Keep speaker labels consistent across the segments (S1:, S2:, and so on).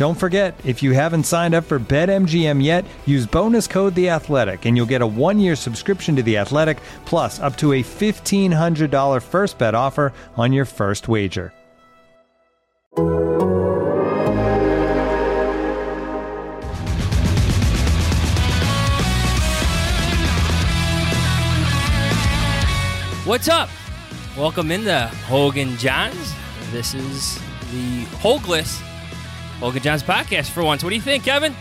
S1: Don't forget, if you haven't signed up for BetMGM yet, use bonus code The Athletic, and you'll get a one-year subscription to The Athletic, plus up to a fifteen hundred dollar first bet offer on your first wager.
S2: What's up? Welcome into Hogan Johns. This is the Hogless Hogan Johns podcast for once. What do you think, Kevin?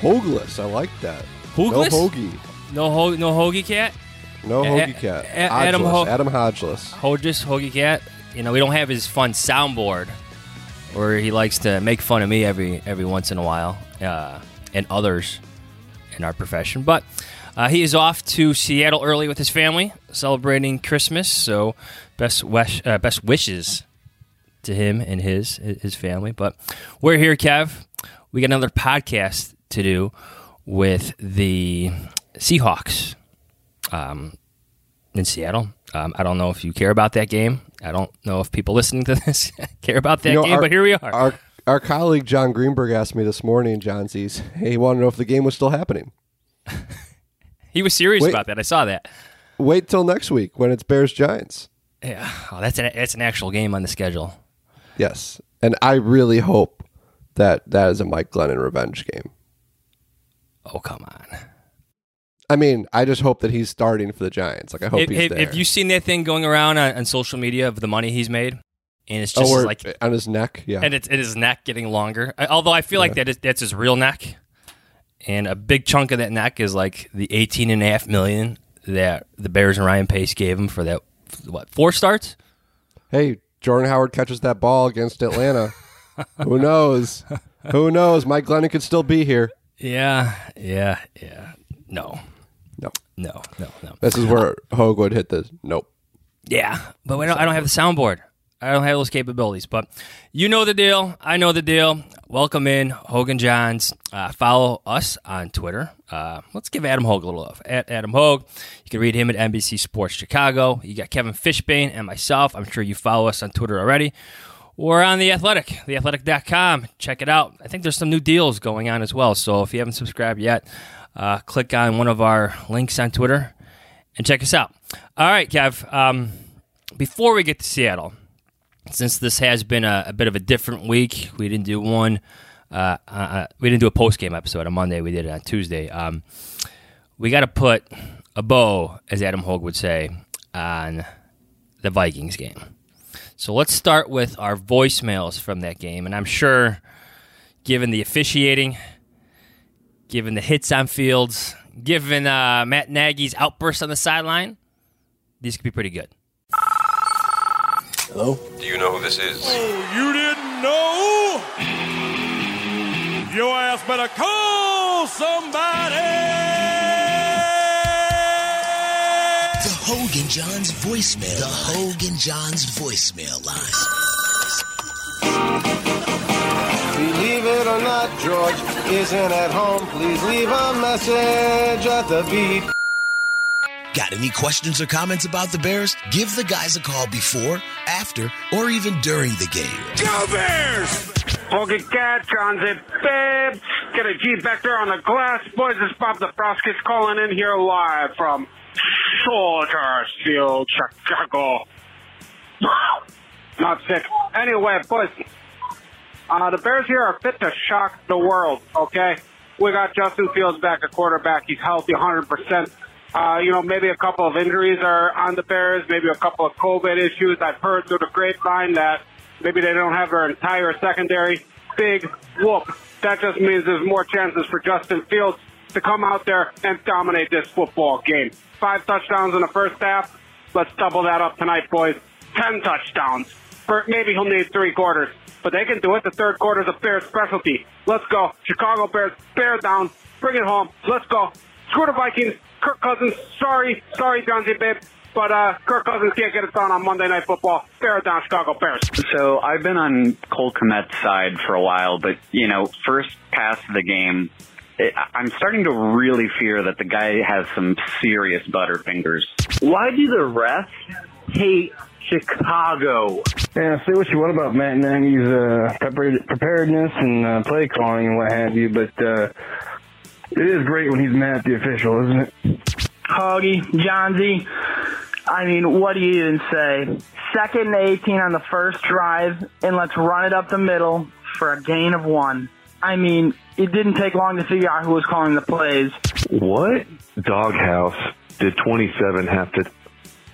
S3: Hogless, I like that.
S2: Hoogless?
S3: No hoagie.
S2: No ho- no hoagie cat?
S3: No
S2: A-
S3: hoagie cat.
S2: A- Adam
S3: Hodgeless.
S2: Ho-
S3: Adam Hodgeless.
S2: Hodges, hoagie cat. You know, we don't have his fun soundboard where he likes to make fun of me every every once in a while uh, and others in our profession. But uh, he is off to Seattle early with his family, celebrating Christmas. So best wish, uh, best wishes to him and his his family. But we're here, Kev. We got another podcast to do with the Seahawks um, in Seattle. Um, I don't know if you care about that game. I don't know if people listening to this care about that
S3: You know,
S2: game,
S3: our-
S2: but here we are.
S3: Our our colleague Jon Greenberg asked me this morning, Johnsies, hey, he wanted to know if the game was still happening.
S2: he was serious
S3: Wait.
S2: about that. I saw that.
S3: Wait till next week when it's Bears Giants.
S2: Yeah, oh, that's an that's an actual game on the schedule.
S3: Yes. And I really hope that that is a Mike Glennon revenge game.
S2: Oh come on!
S3: I mean, I just hope that he's starting for the Giants. Like I hope
S2: If,
S3: he's
S2: if,
S3: there.
S2: if you seen that thing going around on, on social media of the money he's made, and it's
S3: oh,
S2: just
S3: or
S2: like
S3: on his neck, yeah.
S2: and it's it is neck getting longer. I- Although I feel like that is, that's his real neck, and a big chunk of that neck is like the eighteen and a half million that the Bears and Ryan Pace gave him for that what four starts.
S3: hey, Jordan Howard catches that ball against Atlanta. Who knows? Who knows? Mike Glennon could still be here.
S2: Yeah, yeah, yeah. No,
S3: No.
S2: no, no, no.
S3: This is where Hogue would hit the nope.
S2: Yeah, but we don't, I don't have the soundboard. I don't have those capabilities. But you know the deal. I know the deal. Welcome in, Hogan Johns. Uh, follow us on Twitter. Uh, let's give Adam Hogue a little love. At Adam Hogue. You can read him at NBC Sports Chicago. You got Kevin Fishbane and myself. I'm sure you follow us on Twitter already. Or on The Athletic, theathletic.com. Check it out. I think there's some new deals going on as well. So if you haven't subscribed yet, uh, click on one of our links on Twitter and check us out. All right, Kev. Um, before we get to Seattle, since this has been a, a bit of a different week, we didn't do one. Uh, uh, we didn't do a post game episode on Monday. We did it on Tuesday. Um, we got to put a bow, as Adam Hogue would say, on the Vikings game. So let's start with our voicemails from that game, and I'm sure, given the officiating, given the hits on fields, given uh, Matt Nagy's outburst on the sideline, these could be pretty good.
S4: Do you know who this is?
S5: Oh, you didn't know? Your ass better call somebody!
S6: The Hogan Johns voicemail. The Hogan Johns voicemail line.
S7: Believe it or not, George isn't at home. Please leave a message at the beep.
S6: Got any questions or comments about the Bears? Give the guys a call before, after, or even during the game.
S5: Go Bears!
S8: Hogan Cat, Transit Babe. Get a G back there on the glass. Boys, it's Bob the Froskis calling in here live from Soldier Field, Chicago. Not sick. Anyway, boys, Uh, the Bears here are fit to shock the world, okay? We got Justin Fields back at quarterback. He's healthy 100%. Uh, you know, maybe a couple of injuries are on the Bears, maybe a couple of COVID issues. I've heard through the grapevine that maybe they don't have their entire secondary. Big whoop. That just means there's more chances for Justin Fields to come out there and dominate this football game. Five touchdowns in the first half. Let's double that up tonight, boys. Ten touchdowns. For, maybe he'll need three quarters, but they can do it. The third quarter is a Bears specialty. Let's go. Chicago Bears, bear down. Bring it home. Let's go. Screw the Vikings. Kirk Cousins, sorry, sorry, John Z. Babe, but uh, Kirk Cousins can't get it done on Monday Night Football. Bear it down, Chicago Bears.
S4: So I've been on Cole Kmet's side for a while, but you know, first pass of the game, it, I'm starting to really fear that the guy has some serious butterfingers.
S9: Why do the refs hate Chicago?
S10: Yeah, say what you want about Matt Nagy's uh, preparedness and uh, play calling and what have you, but uh, it is great when he's mad at the official, isn't it?
S9: Hoggy, John Z. I mean, what do you even say? Second and 18 on the first drive, and let's run it up the middle for a gain of one. I mean, it didn't take long to figure out who was calling the plays.
S11: What doghouse did 27 have to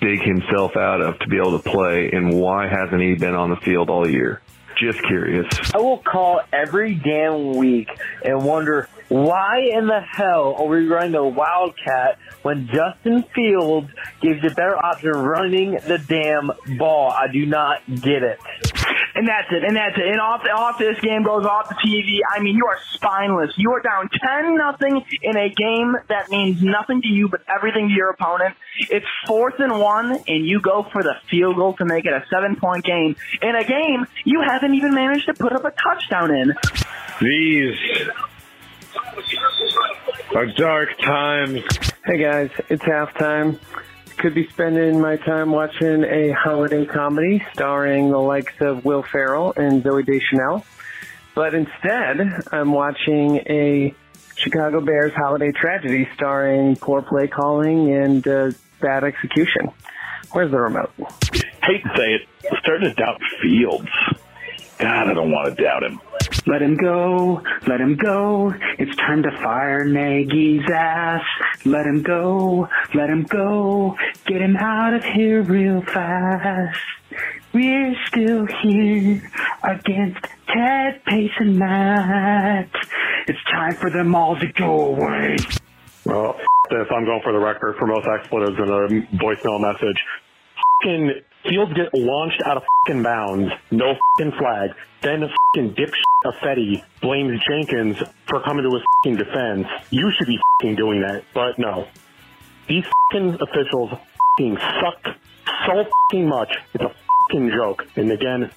S11: dig himself out of to be able to play, and why hasn't he been on the field all year? Just curious.
S12: I will call every damn week and wonder why in the hell are we running the Wildcat when Justin Fields gives you a better option running the damn ball? I do not get it.
S9: And that's it. And that's it. And off, off this game goes off the TV. I mean, you are spineless. You are down 10 nothing in a game that means nothing to you but everything to your opponent. It's fourth and one, and you go for the field goal to make it a seven point game in a game you haven't even managed to put up a touchdown in.
S13: These are dark times.
S14: Hey guys, it's halftime. Could be spending my time watching a holiday comedy starring the likes of Will Ferrell and Zooey Deschanel. But instead, I'm watching a Chicago Bears holiday tragedy starring poor play calling and uh, bad execution. Where's the remote?
S15: Hate to say it, I'm starting to doubt Fields. God, I don't want to doubt him.
S16: Let him go, let him go. It's time to fire Nagy's ass. Let him go, let him go. Get him out of here real fast. We're still here against Ted, Pace, and Matt. It's time for them all to go away.
S17: Well, this. I'm going for the record for most expletives in a voicemail message. Fucking Fields get launched out of fucking bounds. No fucking flag. Then a fucking dipshit Fetty blames Jenkins for coming to his fucking defense. You should be fucking doing that, but no. These fucking officials fucking suck so fucking much. It's a fucking joke. And again,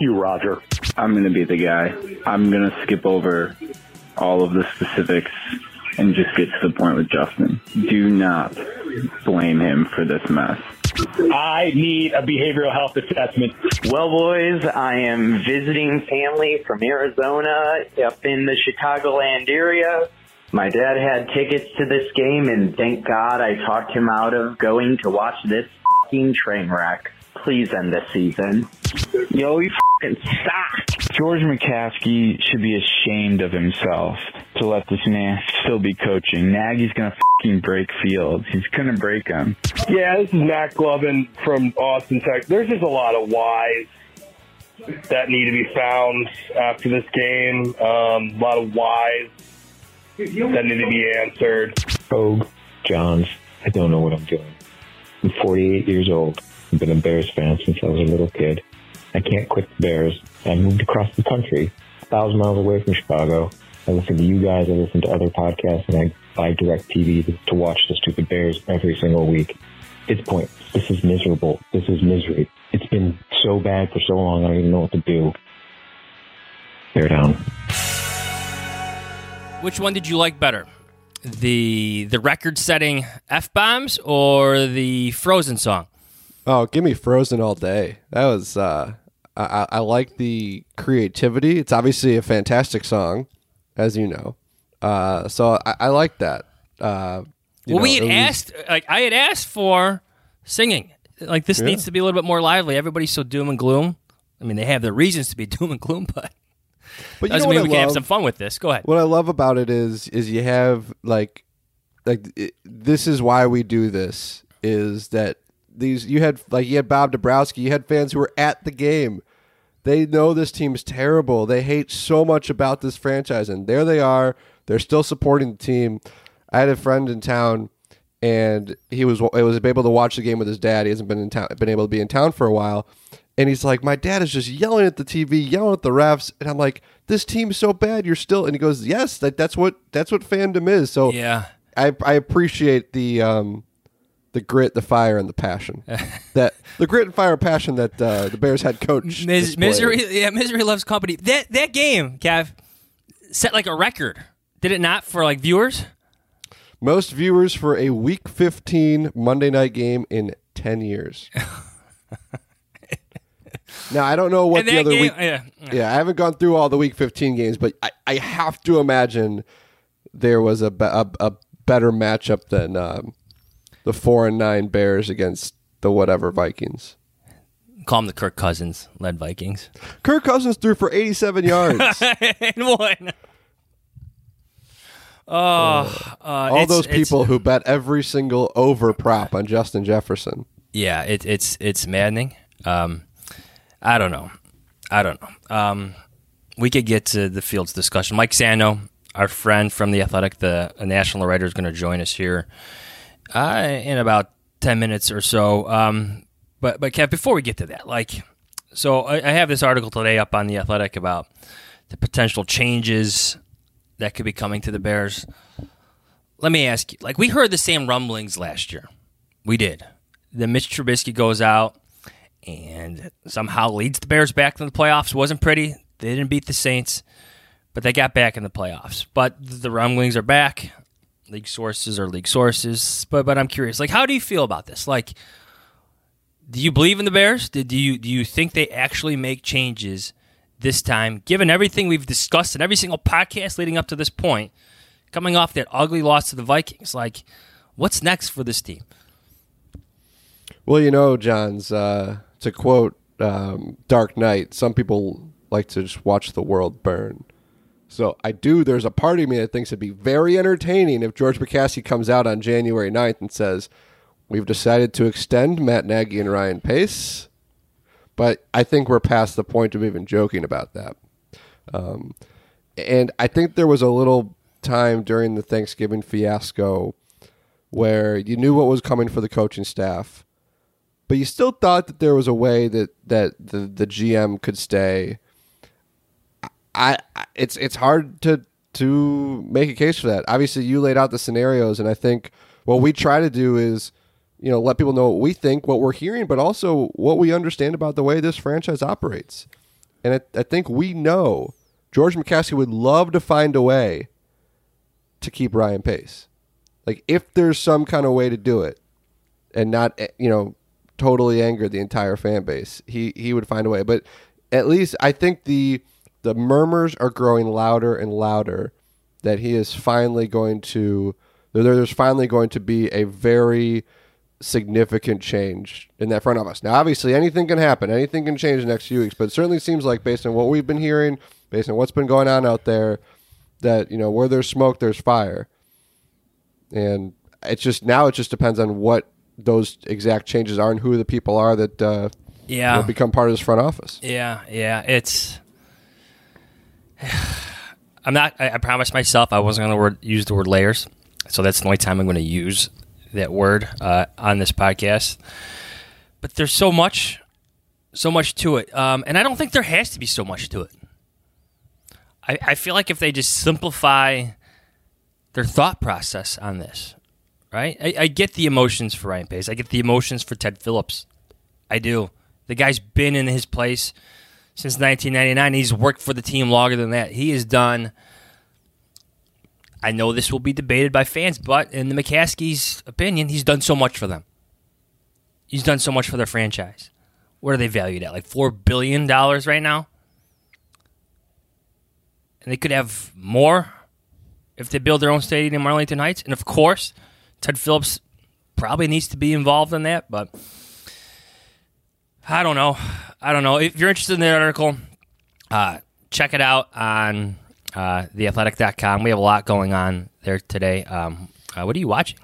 S17: you, Roger.
S4: I'm to be the guy. I'm to skip over all of the specifics and just get to the point with Justin. Do not blame him for this mess.
S18: I need a behavioral health assessment.
S12: Well, boys, I am visiting family from Arizona up in the Chicagoland area. My dad had tickets to this game, and thank God I talked him out of going to watch this fucking train wreck. Please end the season.
S18: Yo, you fucking suck.
S19: George McCaskey should be ashamed of himself to let this man still be coaching. Nagy's gonna fucking break Fields. He's gonna break him.
S13: Yeah, this is Matt Glovin from Austin, Texas. There's just a lot of whys that need to be found after this game. Um, a lot of whys that need to be answered.
S20: Hogue, Johns, I don't know what I'm doing. I'm 48 years old. I've been a Bears fan since I was a little kid. I can't quit the Bears. I moved across the country, a thousand miles away from Chicago. I listen to you guys, I listen to other podcasts, and I buy DirecTV to, to watch the stupid Bears every single week. It's point. This is miserable. This is misery. It's been so bad for so long, I don't even know what to do. Bear down.
S2: Which one did you like better? The the record setting F bombs or the Frozen song?
S3: Oh, give me Frozen all day. That was uh I, I I like the creativity. It's obviously a fantastic song, as you know. Uh so I, I like that. Uh
S2: well,
S3: know,
S2: we had
S3: was-
S2: asked, like I had asked for singing. Like this
S3: Yeah.
S2: needs to be a little bit more lively. Everybody's so doom and gloom. I mean, they have their reasons to be doom and gloom, but
S3: But you
S2: doesn't
S3: know
S2: mean we
S3: I
S2: can have some fun with this. Go ahead.
S3: What I love about it is is you have like like it, this is why we do this is that these you had like you had Bob Dabrowski, you had fans who were at the game. They know this team's terrible. They hate so much about this franchise and there they are. They're still supporting the team. I had a friend in town and he was it was able to watch the game with his dad. He hasn't been in town been able to be in town for a while. And he's like, My dad is just yelling at the TV, yelling at the refs, and I'm like, This team's so bad, you're still and he goes, Yes, that, that's what that's what fandom is. So
S2: Yeah.
S3: I I appreciate the um the grit, the fire, and the passion. that the grit and fire and passion that uh, the Bears head coach
S2: Mis- misery, yeah, misery loves company. That that game, Kev, set like a record. Did it not for like viewers?
S3: Most viewers for a Week 15 Monday night game in 10 years. now I don't know what the other
S2: game-
S3: week.
S2: yeah.
S3: I haven't gone through all the Week 15 games, but I, I have to imagine there was a, a, a better matchup than um, the four and nine Bears against the whatever Vikings.
S2: Call them the Kirk Cousins led Vikings.
S3: Kirk Cousins threw for 87 yards.
S2: and one. Oh, uh,
S3: all
S2: it's-
S3: those people who bet every single over prop on Justin Jefferson.
S2: Yeah, it, it's it's maddening. Um, I don't know. I don't know. Um, we could get to the fields discussion. Mike Sando, our friend from the Athletic, the national writer, is going to join us here uh, in about ten minutes or so. Um, but but Kev, before we get to that, like, so I, I have this article today up on the Athletic about the potential changes that could be coming to the Bears. Let me ask you, like, we heard the same rumblings last year. We did. Then Mitch Trubisky goes out and somehow leads the Bears back to the playoffs. Wasn't pretty. They didn't beat the Saints, but they got back in the playoffs. But the rumblings are back. League sources or league sources. But but I'm curious, like, how do you feel about this? Like, do you believe in the Bears? Do you do you think they actually make changes this time? Given everything we've discussed in every single podcast leading up to this point, coming off that ugly loss to the Vikings, like, what's next for this team?
S3: Well, you know, Johns, uh, to quote um, Dark Knight, some people like to just watch the world burn. So I do. There's a part of me that thinks it'd be very entertaining if George McCaskey comes out on January 9th and says, We've decided to extend Matt Nagy and Ryan Pace. But I think we're past the point of even joking about that. Um, and I think there was a little time during the Thanksgiving fiasco where you knew what was coming for the coaching staff, but you still thought that there was a way that, that the, the GM could stay. I, I it's it's hard to to make a case for that. Obviously, you laid out the scenarios, and I think what we try to do is, you know, let people know what we think, what we're hearing, but also what we understand about the way this franchise operates. And I, I think we know George McCaskey would love to find a way to keep Ryan Pace. Like if there's some kind of way to do it, and not eh, you know totally anger the entire fan base, he he would find a way. But at least I think the the murmurs are growing louder and louder that he is finally going to there's finally going to be a very significant change in that front office. Now, obviously, anything can happen. Anything can change in the next few weeks, but it certainly seems like, based on what we've been hearing, based on what's been going on out there, that you know where there's smoke, there's fire, and it's just now it just depends on what those exact changes are and who the people are that uh,
S2: Yeah.
S3: will become part of this front office.
S2: Yeah, yeah, it's. I'm not. I, I promised myself I wasn't going to use the word layers, so that's the only time I'm going to use that word uh, on this podcast. But there's so much, so much to it, um, and I don't think there has to be so much to it. I, I feel like if they just simplify their thought process on this, right? I, I get the emotions for Ryan Pace. I get the emotions for Ted Phillips. I do. The guy's been in his place since 1999. He's worked for the team longer than that. He has done. I know this will be debated by fans, but in the McCaskey's opinion, he's done so much for them. He's done so much for their franchise. What are they valued at? Like four billion dollars right now, and they could have more if they build their own stadium in Arlington Heights. And of course, Ted Phillips probably needs to be involved in that, but. I don't know. I don't know. If you're interested in that article, uh, check it out on uh, theathletic.com. We have a lot going on there today. Um, uh, what are you watching?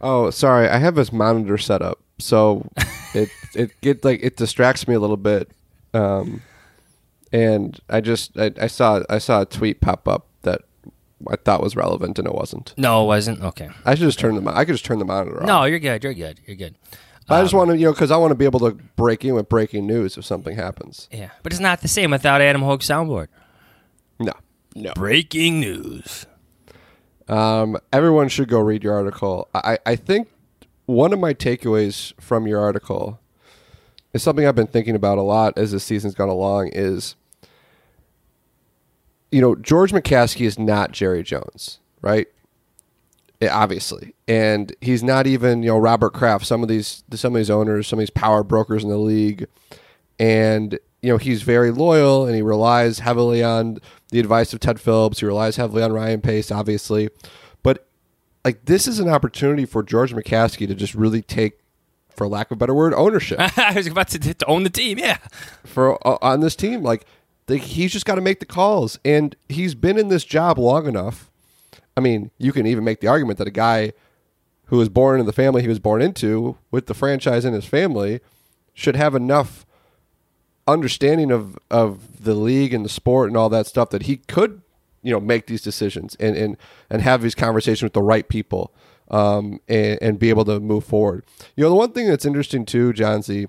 S3: Oh, sorry. I have this monitor set up, so it it get like it distracts me a little bit. Um, and I just I, I saw I saw a tweet pop up that I thought was relevant, and it wasn't.
S2: No, it wasn't. Okay.
S3: I should just turn the I could just turn the monitor off.
S2: No, you're good. You're good. You're good.
S3: But I just want to you know because I want to be able to break in with breaking news if something happens.
S2: Yeah, but it's not the same without Adam Hogue soundboard.
S3: No, no.
S2: Breaking news.
S3: Um, everyone should go read your article. I, I think one of my takeaways from your article is something I've been thinking about a lot as the season's gone along is you know, George McCaskey is not Jerry Jones, right? Yeah, obviously. And he's not even, you know, Robert Kraft, some of these some of these owners, some of these power brokers in the league. And, you know, he's very loyal and he relies heavily on the advice of Ted Phillips. He relies heavily on Ryan Pace, obviously. But like this is an opportunity for George McCaskey to just really take for lack of a better word, ownership.
S2: I was about to, to own the team. Yeah.
S3: For uh, on this team, like the, he's just got to make the calls, and he's been in this job long enough. I mean, you can even make the argument that a guy who was born in the family he was born into, with the franchise in his family, should have enough understanding of of the league and the sport and all that stuff that he could, you know, make these decisions and and and have these conversations with the right people um, and, and be able to move forward. You know, the one thing that's interesting too, John Z.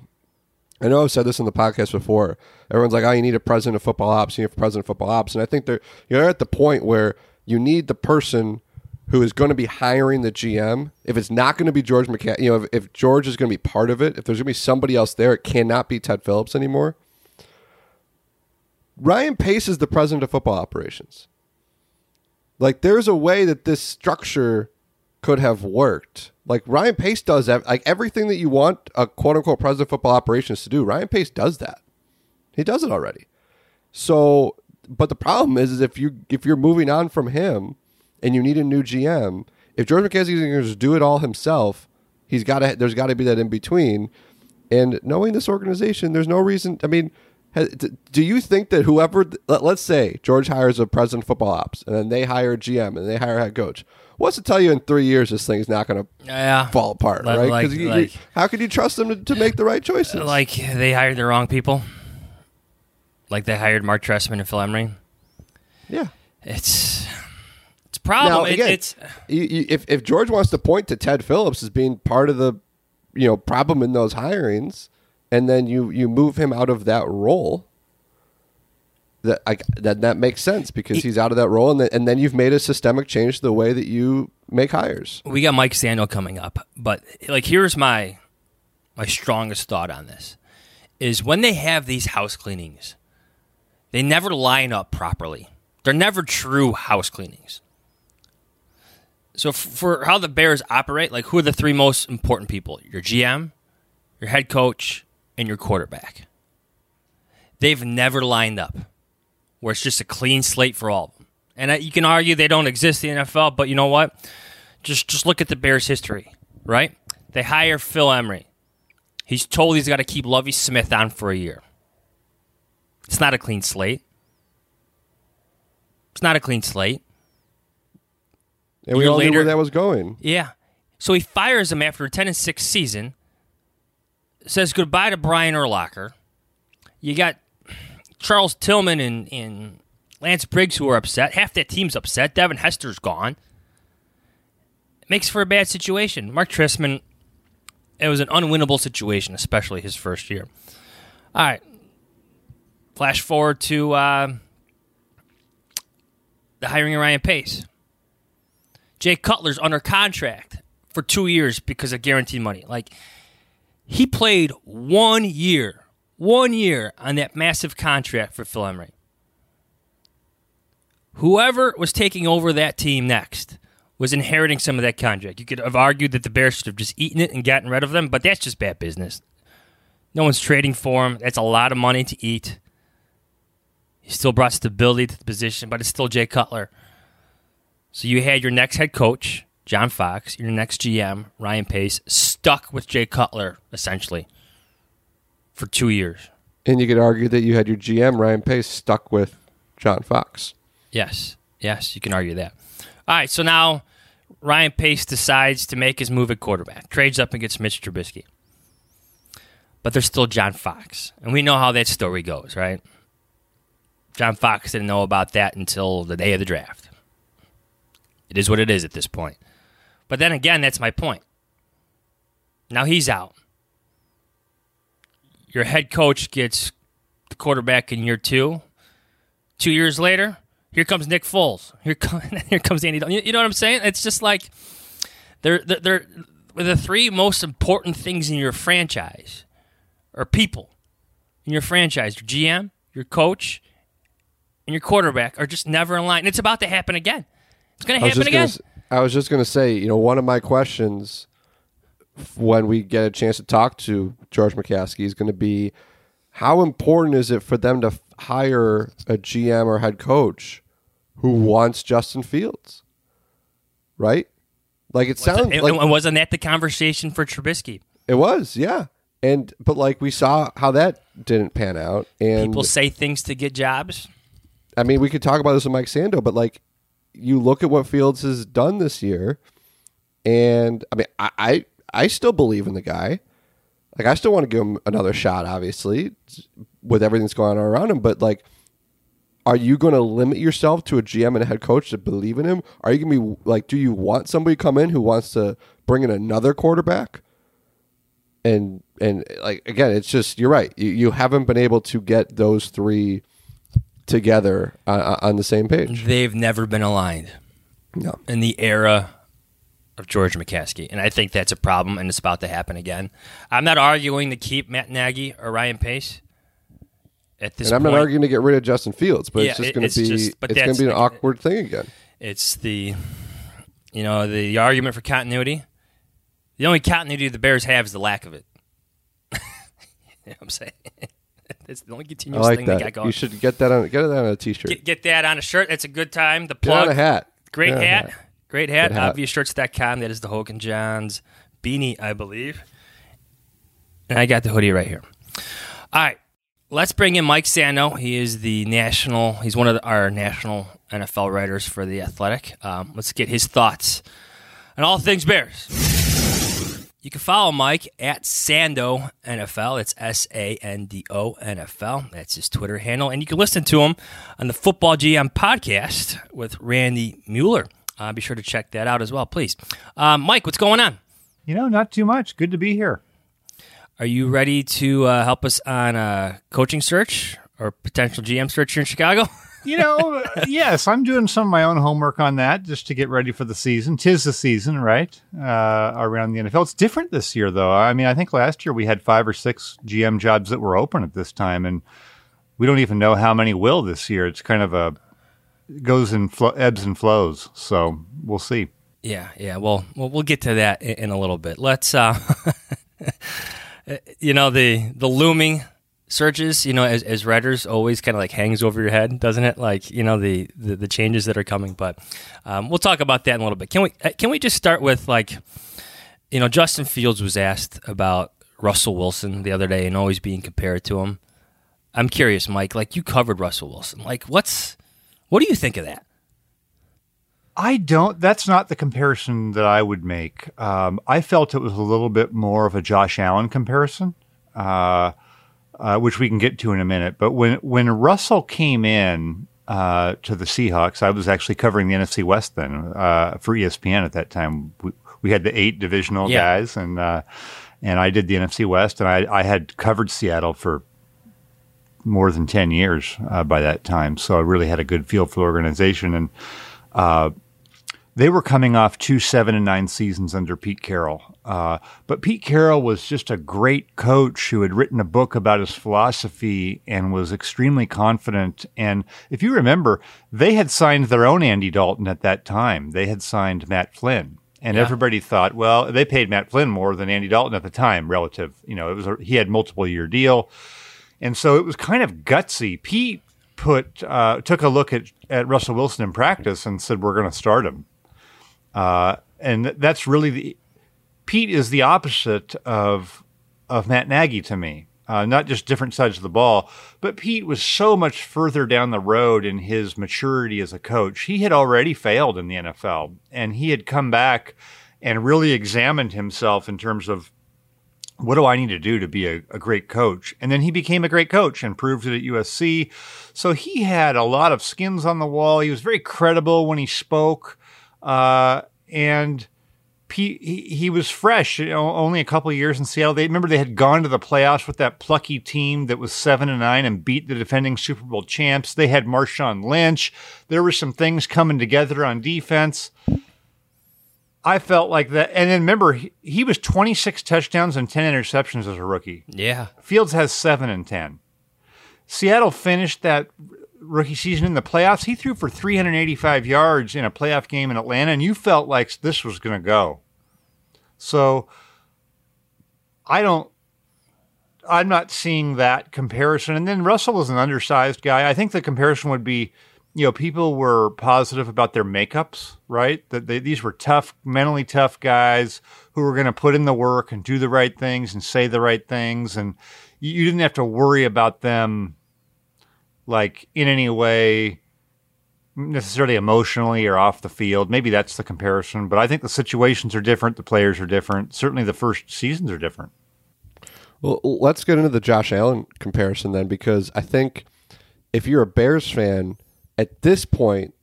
S3: I know I've said this in the podcast before. Everyone's like, "Oh, you need a president of football ops. You need a president of football ops," and I think they're you're at the point where you need the person who is going to be hiring the GM. If it's not going to be George McCann, you know, if, if George is going to be part of it, if there's going to be somebody else there, it cannot be Ted Phillips anymore. Ryan Pace is the president of football operations. Like, there's a way that this structure could have worked. Like Ryan Pace does like everything that you want a quote unquote president of football operations to do. Ryan Pace does that. He does it already. So, but the problem is, is if you if you're moving on from him and you need a new GM, if George McKenzie is going to just do it all himself, he's got to. There's got to be that in between. And knowing this organization, there's no reason. I mean, do you think that whoever, let, let's say George hires a president of football ops, and then they hire a GM and they hire a head coach? What's to tell you in three years this thing's not going to
S2: Yeah.
S3: fall apart,
S2: Like-
S3: right?
S2: like-
S3: you, you-
S2: like-
S3: how could you trust them to, to make the right choices?
S2: Like they hired the wrong people. Like they hired Marc Trestman and Phil Emery.
S3: Yeah.
S2: It's it's a problem.
S3: Now,
S2: It-
S3: again,
S2: it's
S3: you, you, if if George wants to point to Ted Phillips as being part of the you know problem in those hirings, and then you you move him out of that role, that I, that that makes sense because he's out of that role, and then, and then you've made a systemic change to the way that you make hires.
S2: we got Mike Sando coming up, but like here's my my strongest thought on this is when they have these house cleanings, they never line up properly. They're never true house cleanings. So for how the Bears operate, like who are the three most important people? Your GM, your head coach, and your quarterback. They've never lined up where it's just a clean slate for all of them. And uh, you can argue they don't exist in the NFL, but you know what? Just just look at the Bears' history, right? They hire Phil Emery. He's told he's got to keep Lovie Smith on for a year. It's not a clean slate. It's not a clean slate.
S3: And we all knew where that was going.
S2: Yeah. So he fires him after a 10 and 6 season, says goodbye to Brian Urlacher. You got Charles Tillman and, and Lance Briggs who are upset. Half that team's upset. Devin Hester's gone. It makes for a bad situation. Marc Trestman, it was an unwinnable situation, especially his first year. All right. Flash forward to uh, the hiring of Ryan Pace. Jay Cutler's under contract for two years because of guaranteed money. Like he played one year, one year on that massive contract for Phil Emery. Whoever was taking over that team next was inheriting some of that contract. You could have argued that the Bears should have just eaten it and gotten rid of them, but that's just bad business. No one's trading for him. That's a lot of money to eat. He still brought stability to the position, but it's still Jay Cutler. So you had your next head coach, John Fox, your next GM, Ryan Pace, stuck with Jay Cutler essentially for two years.
S3: And you could argue that you had your GM Ryan Pace stuck with John Fox.
S2: Yes, yes, you can argue that. All right, so now Ryan Pace decides to make his move at quarterback, trades up and gets Mitch Trubisky. But there's still John Fox, and we know how that story goes, right? John Fox didn't know about that until the day of the draft. It is what it is at this point. But then again, that's my point. Now he's out. Your head coach gets the quarterback in year two. Two years later, here comes Nick Foles. Here, come, here comes Andy. Dalton. You, know what I'm saying? It's just like they're they're, they're the three most important things in your franchise are people in your franchise. Your GM, your coach, and your quarterback are just never in line. And it's about to happen again. It's going to happen again.
S3: gonna I was just going to say, you know, one of my questions when we get a chance to talk to George McCaskey is going to be how important is it for them to hire a GM or head coach who wants Justin Fields? Right? Like it sounds
S2: and,
S3: like
S2: and wasn't that the conversation for Trubisky?
S3: it was, yeah. And but like we saw how that didn't pan out and
S2: People say things to get jobs.
S3: I mean, we could talk about this with Mike Sando, but like, you look at what Fields has done this year, and I mean, I I, I still believe in the guy. Like, I still want to give him another shot, obviously, with everything that's going on around him. But like, are you going to limit yourself to a GM and a head coach to believe in him? Are you going to be like, do you want somebody to come in who wants to bring in another quarterback? And and like again, it's just you're right. You you haven't been able to get those three together uh, on the same page.
S2: They've never been aligned.
S3: No.
S2: In the era of George McCaskey. And I think that's a problem, and it's about to happen again. I'm not arguing to keep Matt Nagy or Ryan Pace at this
S3: and I'm
S2: point.
S3: not arguing to get rid of Justin Fields, but
S2: Yeah,
S3: it's just going to be
S2: just-
S3: it's going to be an awkward thing again.
S2: It's the, you know, the, the argument for continuity. The only continuity the Bears have is the lack of it. you know what I'm saying? It's the only
S3: I
S2: continuous
S3: like
S2: thing they got
S3: that.
S2: going.
S3: You should get that on get that on a t-shirt.
S2: Get, get that on a shirt. That's a good time. The
S3: Get on
S2: plug.
S3: a hat.
S2: Great
S3: on a
S2: hat.
S3: hat.
S2: Great hat.
S3: Good hat.
S2: Obviousshirts.com. That is the Hogan Johns beanie, I believe. And I got the hoodie right here. All right. Let's bring in Mike Sando. He is the national, he's one of the, our national NFL writers for The Athletic. Um, let's get his thoughts on all things Bears. You can follow Mike at Sando NFL. It's S A N D O NFL. That's his Twitter handle. And you can listen to him on the Football GM podcast with Randy Mueller. Uh, be sure to check that out as well, please. Um, Mike, what's going on?
S21: You know, not too much. Good to be here.
S2: Are you ready to uh, help us on a coaching search or potential GM search here in Chicago?
S21: You know, yes, I'm doing some of my own homework on that just to get ready for the season. Tis the season, right? Uh, around the NFL. It's different this year, though. I mean, I think last year we had five or six GM jobs that were open at this time, and we don't even know how many will this year. It's kind of a goes in flo- ebbs and flows. So we'll see.
S2: Yeah, yeah. Well, well, we'll get to that in, in a little bit. Let's, uh, you know, the the looming searches. You know, as, as writers, always kind of like hangs over your head, doesn't it? Like you know the the, the changes that are coming. But um, we'll talk about that in a little bit. Can we uh, can we just start with like, you know, Justin Fields was asked about Russell Wilson the other day and always being compared to him. I'm curious, Mike. Like you covered Russell Wilson. Like what's what do you think of that?
S21: I don't. That's not the comparison that I would make. Um, I felt it was a little bit more of a Josh Allen comparison, uh, uh, which we can get to in a minute. But when when Russell came in uh, to the Seahawks, I was actually covering the NFC West then uh, for ESPN at that time. We, we had the eight divisional
S2: Yeah.
S21: guys, and uh, and I did the NFC West, and I, I had covered Seattle for more than 10 years uh, by that time. So I really had a good feel for the organization. And uh, they were coming off two seven and nine seasons under Pete Carroll. Uh, but Pete Carroll was just a great coach who had written a book about his philosophy and was extremely confident. And if you remember, they had signed their own Andy Dalton at that time. They had signed Matt Flynn. And
S2: Yeah.
S21: everybody thought, well, they paid Matt Flynn more than Andy Dalton at the time, relative. You know, it was a, he had multiple year deal. And so it was kind of gutsy. Pete put uh, took a look at, at Russell Wilson in practice and said, "We're going to start him." Uh, and that's really the Pete is the opposite of of Matt Nagy to me. uh, not just different sides of the ball. But Pete was so much further down the road in his maturity as a coach. He had already failed in the NFL, and he had come back and really examined himself in terms of what do I need to do to be a, a, great coach? And then he became a great coach and proved it at USC. So he had a lot of skins on the wall. He was very credible when he spoke. Uh, and he, he was fresh, you know, only a couple years in Seattle. They remember they had gone to the playoffs with that plucky team that was seven and nine and beat the defending Super Bowl champs. They had Marshawn Lynch. There were some things coming together on defense. I felt like that. And then remember, he, he, was 26 touchdowns and 10 interceptions as a rookie.
S2: Yeah.
S21: Fields has seven and 10. Seattle finished that rookie season in the playoffs. He threw for 385 yards in a playoff game in Atlanta, and you felt like this was going to go. So I don't. I'm not seeing that comparison. And then Russell was an undersized guy. I think the comparison would be you know, people were positive about their makeups, right? That they, these were tough, mentally tough guys who were going to put in the work and do the right things and say the right things, and you, you didn't have to worry about them, like in any way, necessarily emotionally or off the field. Maybe that's the comparison, but I think the situations are different, the players are different. Certainly, the first seasons are different.
S3: Well, let's get into the Josh Allen comparison then, because I think if you're a Bears fan at this point,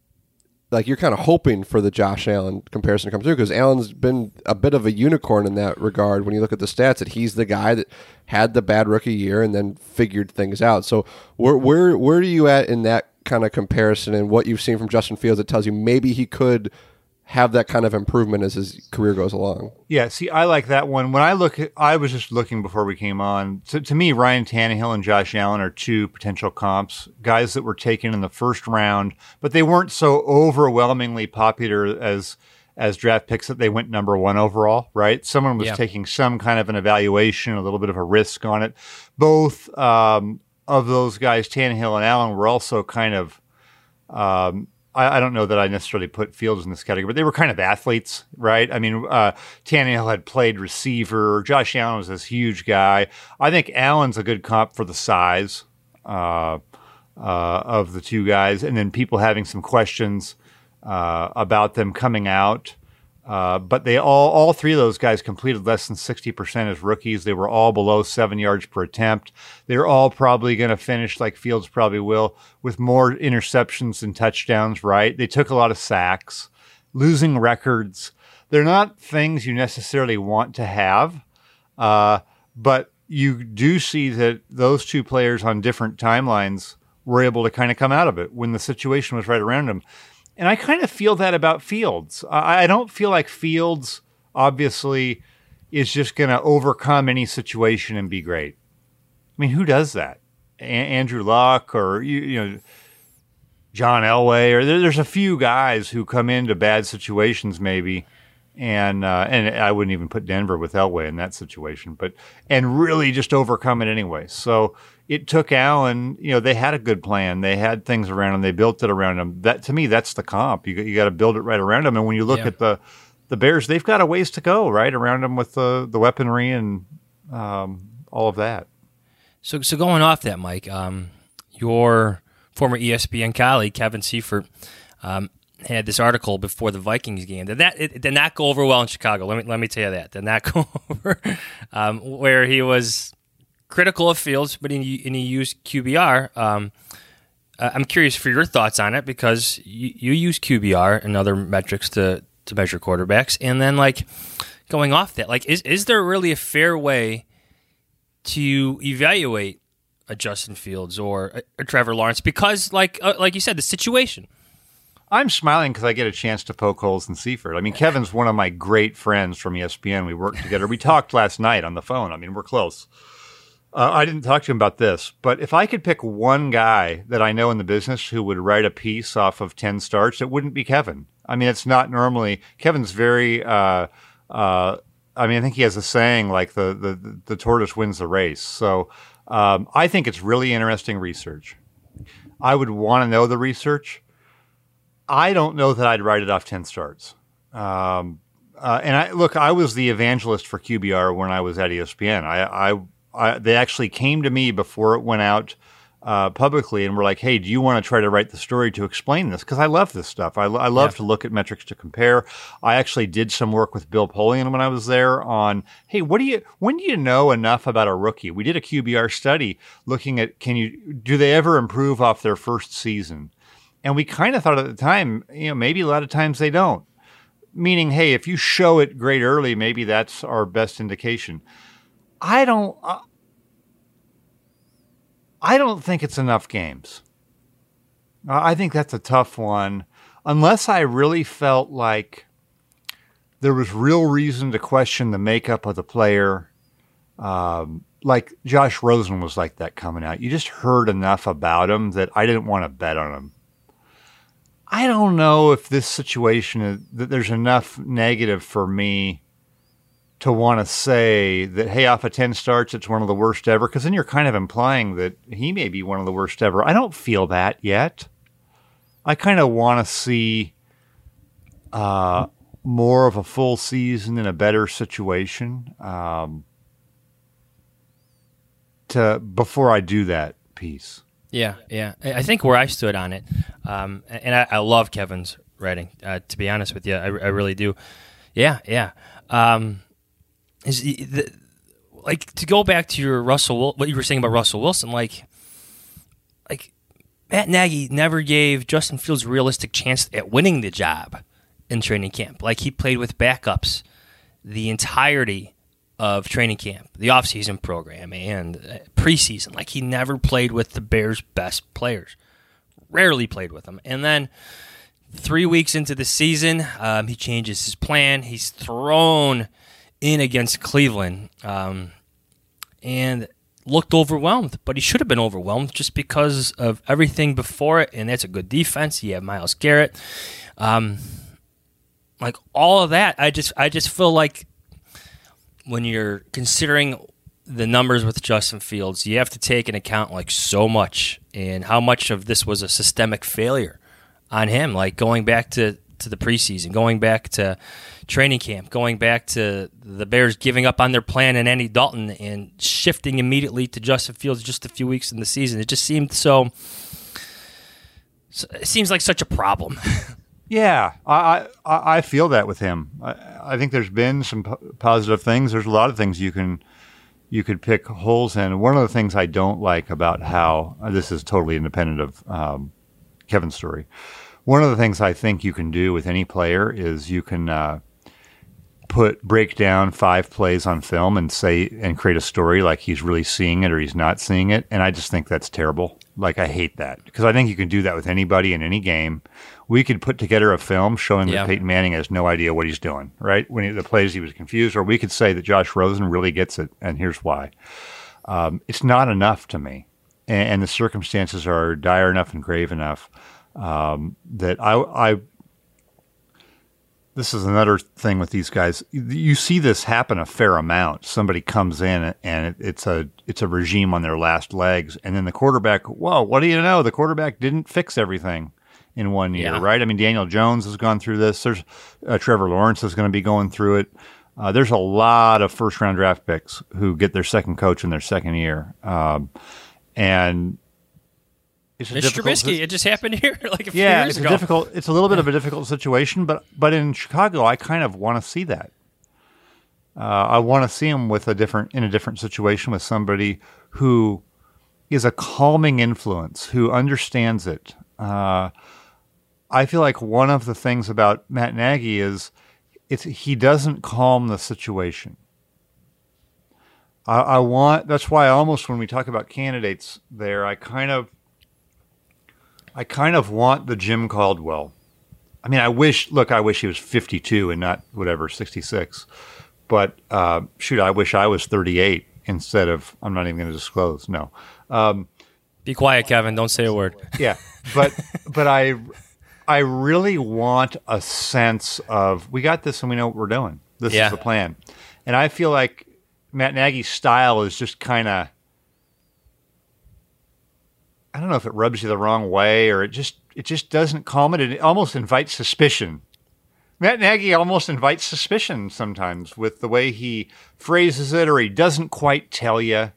S3: like you're kind of hoping for the Josh Allen comparison to come through because Allen's been a bit of a unicorn in that regard. When you look at the stats, that he's the guy that had the bad rookie year and then figured things out. So where where where are you at in that kind of comparison and what you've seen from Justin Fields that tells you maybe he could have that kind of improvement as his career goes along.
S21: Yeah, see, I like that one. When I look at, I was just looking before we came on. To, to me, Ryan Tannehill and Josh Allen are two potential comps, guys that were taken in the first round, but they weren't so overwhelmingly popular as as draft picks that they went number one overall, right? Someone was yeah. taking some kind of an evaluation, a little bit of a risk on it. Both um, of those guys, Tannehill and Allen, were also kind of um, I, I, don't know that I necessarily put Fields in this category, but they were kind of athletes, right? I mean, uh, Tannehill had played receiver. Josh Allen was this huge guy. I think Allen's a good comp for the size uh, uh, of the two guys, and then people having some questions uh, about them coming out. Uh, but they all, all three of those guys completed less than 60% as rookies. They were all below seven yards per attempt. They're all probably going to finish like Fields probably will with more interceptions than touchdowns, right? They took a lot of sacks, losing records. They're not things you necessarily want to have, uh, but you do see that those two players on different timelines were able to kind of come out of it when the situation was right around them. And I kind of feel that about Fields. I, I don't feel like Fields obviously is just going to overcome any situation and be great. I mean, who does that? A- Andrew Luck or you, you know John Elway or there, there's a few guys who come into bad situations maybe and uh, and I wouldn't even put Denver with Elway in that situation, but and really just overcome it anyway. So it took Allen. You know, they had a good plan. They had things around him. They built it around him. That to me, that's the comp. You you got to build it right around him. And when you look yeah. at the the Bears, they've got a ways to go right around them with the the weaponry and um, all of that.
S2: So so going off that, Mike, um, your former ESPN colleague Kevin Seifert um, had this article before the Vikings game. Did that it did not go over well in Chicago? Let me let me tell you that did not go over. Um, where he was critical of Fields, but he, and he used QBR. Um, I'm curious for your thoughts on it because you, you use QBR and other metrics to to measure quarterbacks, and then like going off that, like is is there really a fair way to evaluate a Justin Fields or a, a Trevor Lawrence? Because like uh, like you said, the situation
S21: I'm smiling because I get a chance to poke holes in Seifert. I mean, Kevin's one of my great friends from ESPN. We worked together. We talked last night on the phone. I mean, we're close. Uh, I didn't talk to him about this, but if I could pick one guy that I know in the business who would write a piece off of 10 starts, it wouldn't be Kevin. I mean, it's not normally, Kevin's very, uh, uh, I mean, I think he has a saying like the, the, the tortoise wins the race. So um, I think it's really interesting research. I would want to know the research. I don't know that I'd write it off 10 starts. Um, uh, and I look, I was the evangelist for QBR when I was at ESPN. I, I I, they actually came to me before it went out uh, publicly and were like, "Hey, do you want to try to write the story to explain this?" Because I love this stuff. I, I love
S2: Yeah.
S21: to look at metrics to compare. I actually did some work with Bill Polian when I was there on, "Hey, what do you? When do you know enough about a rookie?" We did a QBR study looking at can you do they ever improve off their first season? And we kind of thought at the time, you know, maybe a lot of times they don't. Meaning, hey, if you show it great early, maybe that's our best indication. I don't. Uh, I don't think it's enough games. I I think that's a tough one, unless I really felt like there was real reason to question the makeup of the player. Um, like Josh Rosen was like that coming out. You just heard enough about him that I didn't want to bet on him. I don't know if this situation is that there's enough negative for me to want to say that hey, off of ten starts, it's one of the worst ever. Because then you're kind of implying that he may be one of the worst ever. I don't feel that yet. I kind of want to see uh, more of a full season in a better situation um, to before I do that piece.
S2: Yeah, yeah. I think where I stood on it, um, and I, I love Kevin's writing. Uh, to be honest with you, I, I really do. Yeah, yeah. Um, is the, the, like to go back to your Russell, what you were saying about Russell Wilson, like, like Matt Nagy never gave Justin Fields realistic chance at winning the job in training camp. Like he played with backups the entirety of training camp, the offseason program, and uh, preseason. Like he never played with the Bears' best players. Rarely played with them. And then three weeks into the season, um, he changes his plan. He's thrown in against Cleveland um, and looked overwhelmed, but he should have been overwhelmed just because of everything before it. And that's a good defense. You have Myles Garrett. Um, like all of that, I just I just feel like when you're considering the numbers with Justin Fields, you have to take into account like so much and how much of this was a systemic failure on him. Like going back to, to the preseason, going back to training camp, going back to the Bears giving up on their plan and Andy Dalton and shifting immediately to Justin Fields just a few weeks in the season. It just seemed so. so- It seems like such a problem.
S21: Yeah, I, I I feel that with him. I, I think there's been some po- positive things. There's a lot of things you can you could pick holes in. One of the things I don't like about how this is totally independent of um, Kevin's story. One of the things I think you can do with any player is you can uh, put break down five plays on film and say and create a story like he's really seeing it or he's not seeing it. And I just think that's terrible. Like I hate that because I think you can do that with anybody in any game. We could put together a film showing
S2: Yeah.
S21: that Peyton Manning has no idea what he's doing, right? When he, the plays he was confused, or we could say that Josh Rosen really gets it, and here's why. Um, it's not enough to me, and, and the circumstances are dire enough and grave enough um, that I, I this is another thing with these guys. You see this happen a fair amount. Somebody comes in and it- it's a it's a regime on their last legs, and then the quarterback. Whoa! What do you know? The quarterback didn't fix everything in one year,
S2: Yeah.
S21: right? I mean, Daniel Jones has gone through this. There's uh, Trevor Lawrence is going to be going through it. Uh, there's a lot of first round draft picks who get their second coach in their second year, um, and it's difficult
S2: Trubisky, it just happened here like a few
S21: yeah,
S2: years
S21: it's
S2: ago.
S21: a difficult. It's a little bit of a difficult situation, but but in Chicago, I kind of want to see that. Uh, I want to see him with a different in a different situation with somebody who is a calming influence, who understands it. Uh, I feel like one of the things about Matt Nagy is it's he doesn't calm the situation. I, I want that's why almost when we talk about candidates there, I kind of I kind of want the Jim Caldwell. I mean, I wish. Look, I wish he was 52 and not whatever 66. But uh, shoot, I wish I was 38 instead of. I'm not even going to disclose. No. Um,
S2: Be quiet, Kevin. Don't say a word.
S21: yeah, but but I I really want a sense of we got this and we know what we're doing. This
S2: Yeah.
S21: is the plan, and I feel like Matt Nagy's style is just kind of. I don't know if it rubs you the wrong way or it just it just doesn't calm it. It almost invites suspicion. Matt Nagy almost invites suspicion sometimes with the way he phrases it, or he doesn't quite tell you.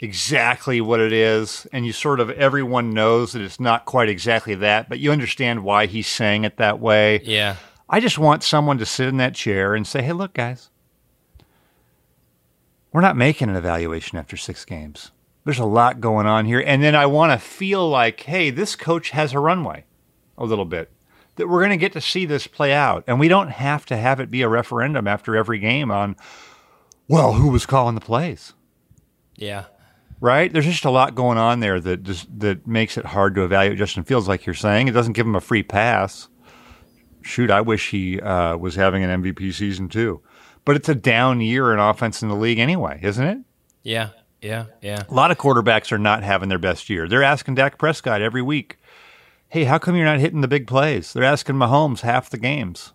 S21: Exactly what it is, and you sort of everyone knows that it's not quite exactly that, but you understand why he's saying it that way.
S2: Yeah.
S21: I just want someone to sit in that chair and say, "Hey, look, guys, we're not making an evaluation after six games. There's a lot going on here, and then I want to feel like, hey, this coach has a runway, a little bit." That we're going to get to see this play out, and we don't have to have it be a referendum after every game on, well, who was calling the plays
S2: Yeah.
S21: Right? There's just a lot going on there that just, that makes it hard to evaluate Justin Fields, like you're saying. It doesn't give him a free pass. Shoot, I wish he uh, was having an MVP season too. But it's a down year in offense in the league anyway, isn't it?
S2: Yeah. Yeah. Yeah.
S21: A lot of quarterbacks are not having their best year. They're asking Dak Prescott every week, "Hey, how come you're not hitting the big plays?" They're asking Mahomes half the games.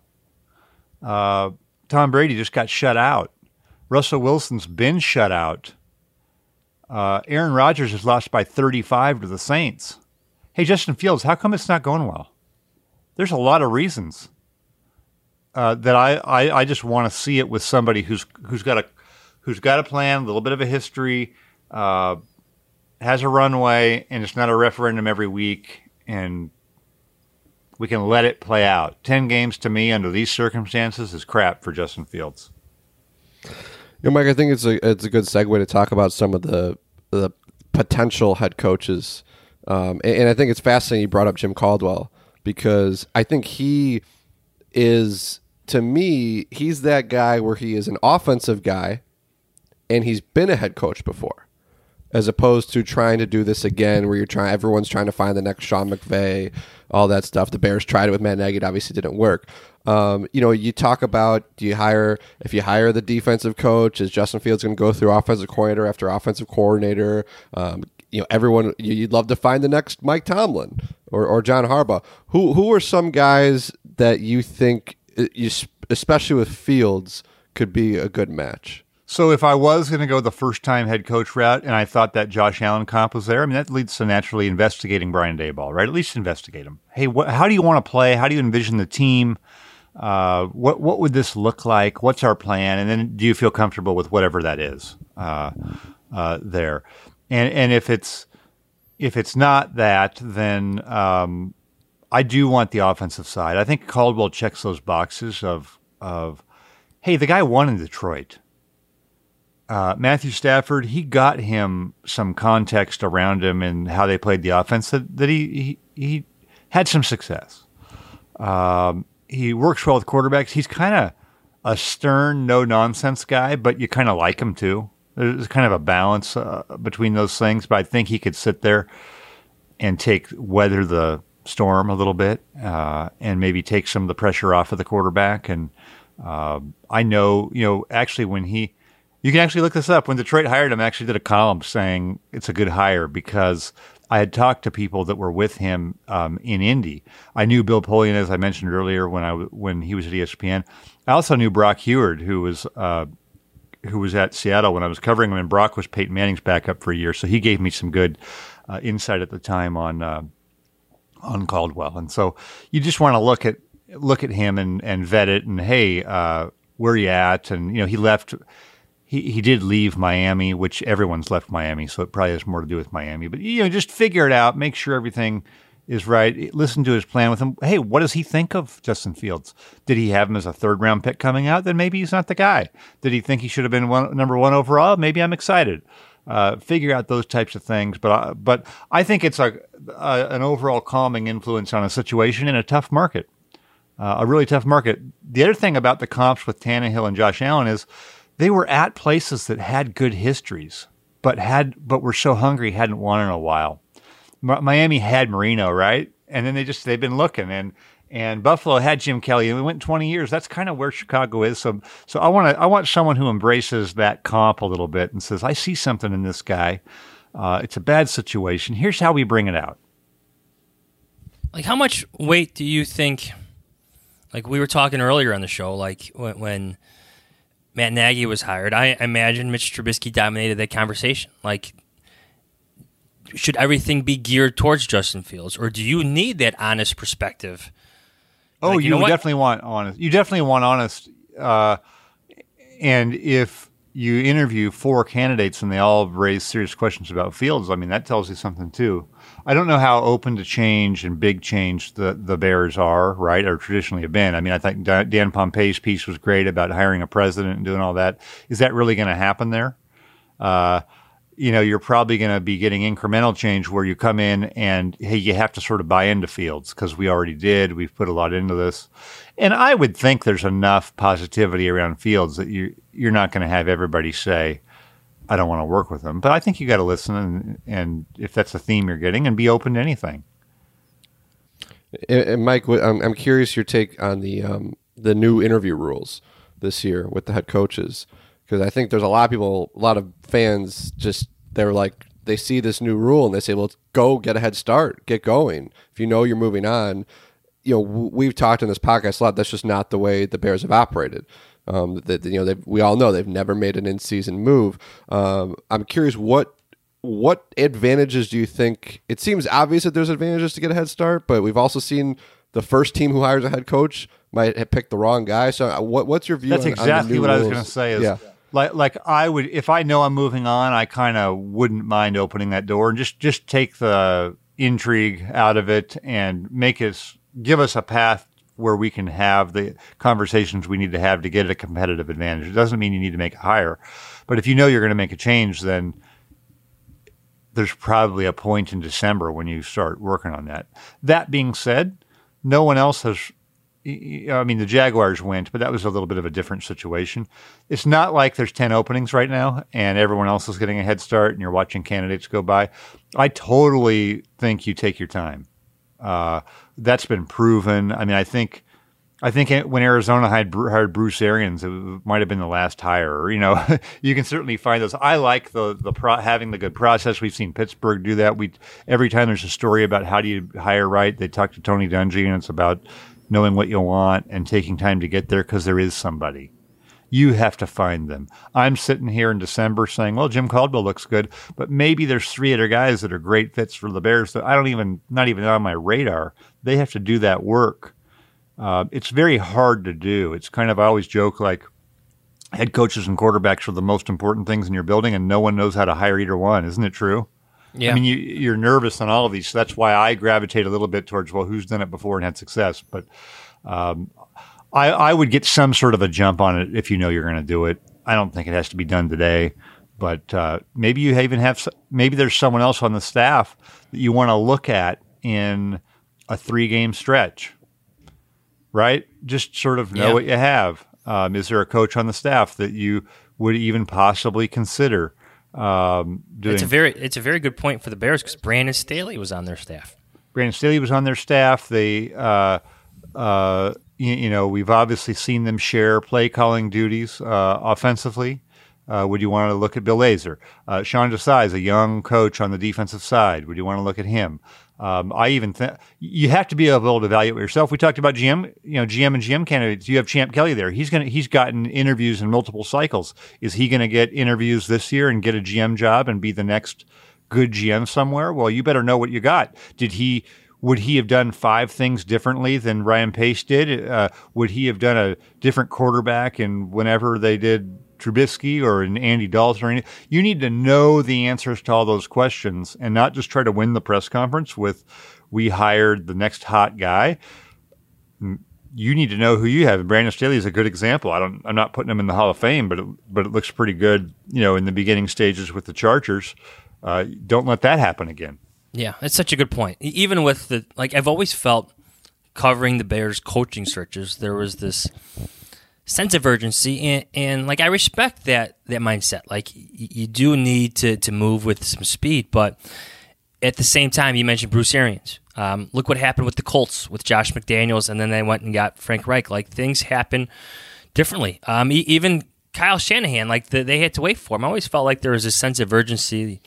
S21: Uh, Tom Brady just got shut out. Russell Wilson's been shut out. Uh, Aaron Rodgers has lost by 35 to the Saints. Hey, Justin Fields, how come it's not going well? There's a lot of reasons uh, that I, I, I just want to see it with somebody who's who's got a who's got a plan, a little bit of a history, uh, has a runway, and it's not a referendum every week, and we can let it play out. Ten games to me under these circumstances is crap for Justin Fields.
S3: You know, Mike, I think it's a it's a good segue to talk about some of the the potential head coaches, um, and, and I think it's fascinating you brought up Jim Caldwell because I think he is to me he's that guy where he is an offensive guy, and he's been a head coach before, as opposed to trying to do this again where you're trying everyone's trying to find the next Sean McVay, all that stuff. The Bears tried it with Matt Nagy, it obviously didn't work. Um, you know, you talk about do you hire if you hire the defensive coach, is Justin Fields going to go through offensive coordinator after offensive coordinator? Um, you know, everyone you- you'd love to find the next Mike Tomlin or, or John Harbaugh. Who who are some guys that you think, uh, you, especially with Fields, could be a good match?
S21: So if I was going to go the first time head coach route and I thought that Josh Allen comp was there, I mean, that leads to naturally investigating Brian Daboll, right? At least investigate him. Hey, wh- how do you want to play? How do you envision the team? Uh, what what would this look like? What's our plan? And then do you feel comfortable with whatever that is uh, uh, there? And and if it's if it's not that, then um, I do want the offensive side. I think Caldwell checks those boxes of of hey, the guy won in Detroit uh, Matthew Stafford, he got him some context around him and how they played the offense that, that he, he, he had some success. Um, he works well with quarterbacks. He's kind of a stern, no nonsense guy, but you kind of like him too. There's kind of a balance uh, between those things, but I think he could sit there and take weather the storm a little bit uh, and maybe take some of the pressure off of the quarterback. And uh, I know, you know, actually when he, you can actually look this up. When Detroit hired him, I actually did a column saying it's a good hire because I had talked to people that were with him um, in Indy. I knew Bill Polian, as I mentioned earlier, when I when he was at ESPN. I also knew Brock Huard, who was uh, who was at Seattle when I was covering him, and Brock was Peyton Manning's backup for a year, so he gave me some good uh, insight at the time on uh, on Caldwell. And so you just want to look at look at him and, and vet it, and hey, uh, where you at? And you know, he left. He, he did leave Miami, which everyone's left Miami, so it probably has more to do with Miami. But you know, just figure it out, make sure everything is right. Listen to his plan with him. Hey, what does he think of Justin Fields? Did he have him as a third round pick coming out? Then maybe he's not the guy. Did he think he should have been one, number one overall? Maybe I'm excited. Uh, figure out those types of things. But I, but I think it's a, a an overall calming influence on a situation in a tough market, uh, a really tough market. The other thing about the comps with Tannehill and Josh Allen is they were at places that had good histories, but had but were so hungry hadn't won in a while. Mi- Miami had Marino, right? And then they just they've been looking and and Buffalo had Jim Kelly and we went 20 years. That's kind of where Chicago is. So so I want to I want someone who embraces that comp a little bit and says I see something in this guy. Uh, it's a bad situation. Here's how we bring it out.
S2: Like, how much weight do you think? Like we were talking earlier on the show, like when, when Matt Nagy was hired, I imagine Mitch Trubisky dominated that conversation. Like, should everything be geared towards Justin Fields, or do you need that honest perspective?
S21: Oh,
S2: Like,
S21: you,
S2: know
S21: definitely want honest. You definitely want honest. Uh, and if you interview four candidates and they all raise serious questions about Fields, I mean that tells you something too. I don't know how open to change and big change the the Bears are, right, or traditionally have been. I mean, I think Dan Pompei's piece was great about hiring a president and doing all that. Is that really going to happen there? Uh, you know, you're probably going to be getting incremental change where you come in and hey, you have to sort of buy into Fields because we already did. We've put a lot into this, and I would think there's enough positivity around Fields that you you're not going to have everybody say, "I don't want to work with them. But I think you got to listen, and, and if that's the theme you're getting, and be open to anything.
S3: And, and Mike, I'm, I'm curious your take on the um, the new interview rules this year with the head coaches because I think there's a lot of people, a lot of fans, just they're like they see this new rule and they say, "Well, go get a head start, get going." If you know you're moving on, you know we've talked in this podcast a lot. That's just not the way the Bears have operated. Um, that you know, they've we all know they've never made an in-season move. Um, I'm curious what what advantages do you think? It seems obvious that there's advantages to get a head start, but we've also seen the first team who hires a head coach might have picked the wrong guy. So, uh, what, what's your view?
S21: That's
S3: on,
S21: exactly
S3: on
S21: what
S3: rules?
S21: I was going to say. Is
S3: yeah.
S21: like like I would if I know I'm moving on, I kind of wouldn't mind opening that door and just just take the intrigue out of it and make us give us a path where we can have the conversations we need to have to get a competitive advantage. It doesn't mean you need to make a hire, but if you know you're going to make a change, then there's probably a point in December when you start working on that. That being said, no one else has. I mean, the Jaguars went, but that was a little bit of a different situation. It's not like there's 10 openings right now and everyone else is getting a head start and you're watching candidates go by. I totally think you take your time. Uh, that's been proven. I mean, I think. I think when Arizona hired, hired Bruce Arians, it might have been the last hire. You know, you can certainly find those. I like the the pro, having the good process. We've seen Pittsburgh do that. We every time there's a story about how do you hire right, they talk to Tony Dungy, and it's about knowing what you want and taking time to get there because there is somebody. You have to find them. I'm sitting here in December saying, "Well, Jim Caldwell looks good, but maybe there's three other guys that are great fits for the Bears that I don't even not even on my radar. They have to do that work." Uh, it's very hard to do. It's kind of I always joke like head coaches and quarterbacks are the most important things in your building, and no one knows how to hire either one. Isn't it true?
S2: Yeah.
S21: I mean, you, you're nervous on all of these. So that's why I gravitate a little bit towards well, who's done it before and had success. But um, I, I would get some sort of a jump on it if you know you're going to do it. I don't think it has to be done today, but uh, maybe you even have maybe there's someone else on the staff that you want to look at in a three game stretch right? Just sort of know
S2: Yeah.
S21: what you have. Um, is there a coach on the staff that you would even possibly consider um, doing?
S2: It's a very it's a very good point for the Bears because Brandon Staley was on their staff.
S21: Brandon Staley was on their staff. They, uh, uh, you, you know, we've obviously seen them share play calling duties uh, offensively. Uh, would you want to look at Bill Lazor? Uh, Sean Desai is a young coach on the defensive side. Would you want to look at him? Um, I even think you have to be able to evaluate yourself. We talked about GM, you know, GM and GM candidates. You have Champ Kelly there. He's gonna he's gotten interviews in multiple cycles. Is he going to get interviews this year and get a GM job and be the next good GM somewhere? Well, you better know what you got. Did he? Would he have done five things differently than Ryan Pace did? Uh, would he have done a different quarterback and whenever they did Trubisky or an Andy Dalton or anything. You need to know the answers to all those questions and not just try to win the press conference with we hired the next hot guy. You need to know who you have. And Brandon Staley is a good example. I don't I'm not putting him in the Hall of Fame, but it, but it looks pretty good, you know, in the beginning stages with the Chargers. Uh, don't let that happen again.
S2: Yeah, that's such a good point. Even with the like, I've always felt covering the Bears coaching searches, there was this sense of urgency, and, and like I respect that that mindset. Like y- you do need to to move with some speed, but at the same time, you mentioned Bruce Arians. Um, look what happened with the Colts with Josh McDaniels, and then they went and got Frank Reich. Like things happen differently. Um, e- even Kyle Shanahan, like the, they had to wait for him. I always felt like there was a sense of urgency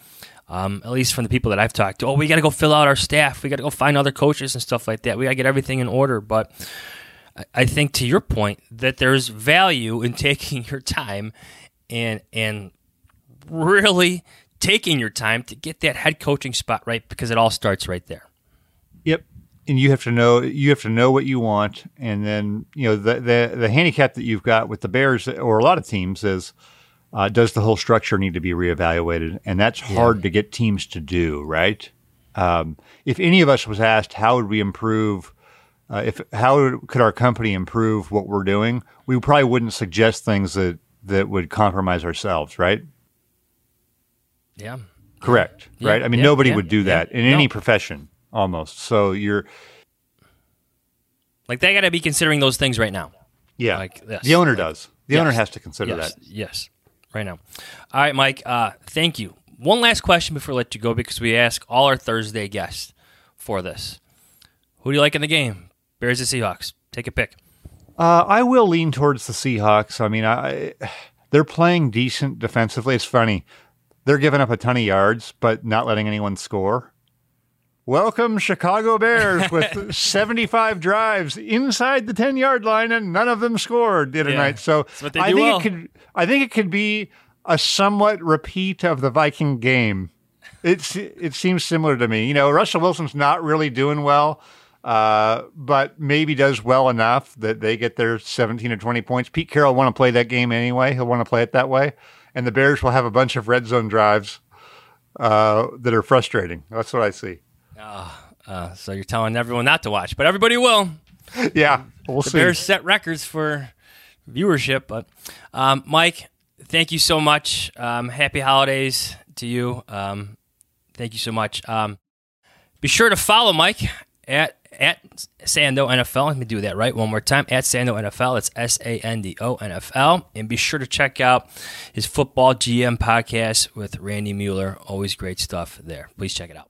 S2: um, at least from the people that I've talked to. Oh, we got to go fill out our staff. We got to go find other coaches and stuff like that. We got to get everything in order. But I- think to your point that there's value in taking your time and and really taking your time to get that head coaching spot right because it all starts right there.
S21: Yep. And you have to know you have to know what you want, and then you know the the, the handicap that you've got with the Bears or a lot of teams is Uh, does the whole structure need to be reevaluated? And that's hard to get teams to do, right? Um, if any of us was asked, how would we improve? Uh, if how could our company improve what we're doing? We probably wouldn't suggest things that that would compromise ourselves, right?
S2: Yeah.
S21: Correct.
S2: Yeah,
S21: right. I mean,
S2: yeah,
S21: nobody would do that in
S2: No.
S21: any profession, almost. So you're
S2: Like they got to be considering those things right now.
S21: Yeah.
S2: Like this.
S21: The owner
S2: Like-
S21: does. The owner has to consider
S2: yes,
S21: that.
S2: Yes. Right now. All right, Mike. Uh, thank you. One last question before I let you go because we ask all our Thursday guests for this. Who do you like in the game? Bears or Seahawks? Take a pick.
S21: Uh, I will lean towards the Seahawks. I mean, I they're playing decent defensively. It's funny. They're giving up a ton of yards, but not letting anyone score. Welcome, Chicago Bears, with 75 drives inside the 10 yard line, and none of them scored the other
S2: Yeah,
S21: night. So
S2: that's what they
S21: I think
S2: well.
S21: it could. I think it could be a somewhat repeat of the Viking game. It's it seems similar to me. You know, Russell Wilson's not really doing well, uh, but maybe does well enough that they get their 17 or 20 points. Pete Carroll want to play that game anyway. He'll want to play it that way, and the Bears will have a bunch of red zone drives uh, that are frustrating. That's what I see.
S2: Uh, so you're telling everyone not to watch, but everybody will.
S21: Yeah, we'll
S2: the
S21: see.
S2: Bears set records for viewership. But um, Mike, thank you so much. Um, happy holidays to you. Um, thank you so much. Um, be sure to follow Mike at at Sando NFL. Let me do that right one more time. At Sando NFL. It's S A N D O N F L. And be sure to check out his football GM podcast with Randy Mueller. Always great stuff there. Please check it out.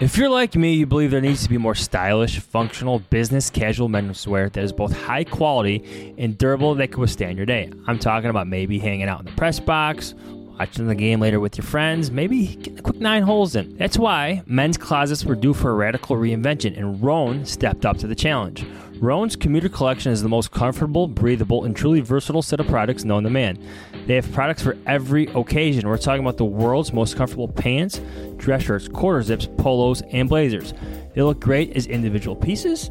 S2: If you're like me, you believe there needs to be more stylish, functional, business casual menswear that is both high quality and durable that can withstand your day. I'm talking about maybe hanging out in the press box, watching the game later with your friends, maybe getting a quick nine holes in. That's why men's closets were due for a radical reinvention, and Rhone stepped up to the challenge. Rhone's commuter collection is the most comfortable, breathable, and truly versatile set of products known to man. They have products for every occasion. We're talking about the world's most comfortable pants, dress shirts, quarter zips, polos, and blazers. They look great as individual pieces,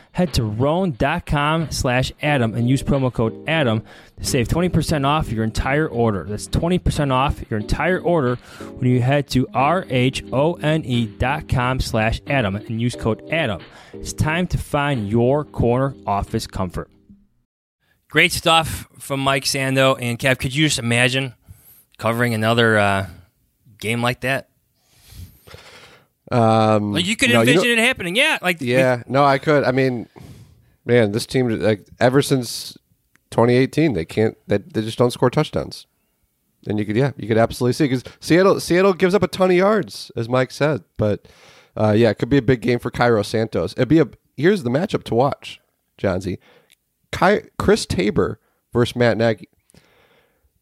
S2: Head to rhone.com slash Adam and use promo code Adam to save 20% off your entire order. That's 20% off your entire order when you head to R-H-O-N-E dot com slash Adam and use code Adam. It's time to find your corner office comfort. Great stuff from Mike Sando and Kev. Could you just imagine covering another uh, game like that?
S3: Um,
S2: Like you could
S3: no,
S2: envision
S3: don't-
S2: it happening. Yeah, like
S3: Yeah, no, I could. I mean, man, this team like ever since 2018, they can't. They, they just don't score touchdowns. And you could, yeah, you could absolutely see because Seattle, Seattle gives up a ton of yards, as Mike said. But uh, yeah, it could be a big game for Cairo Santos. It'd be a. Here's the matchup to watch, Johnsy. Ky- Chris Tabor versus Matt Nagy.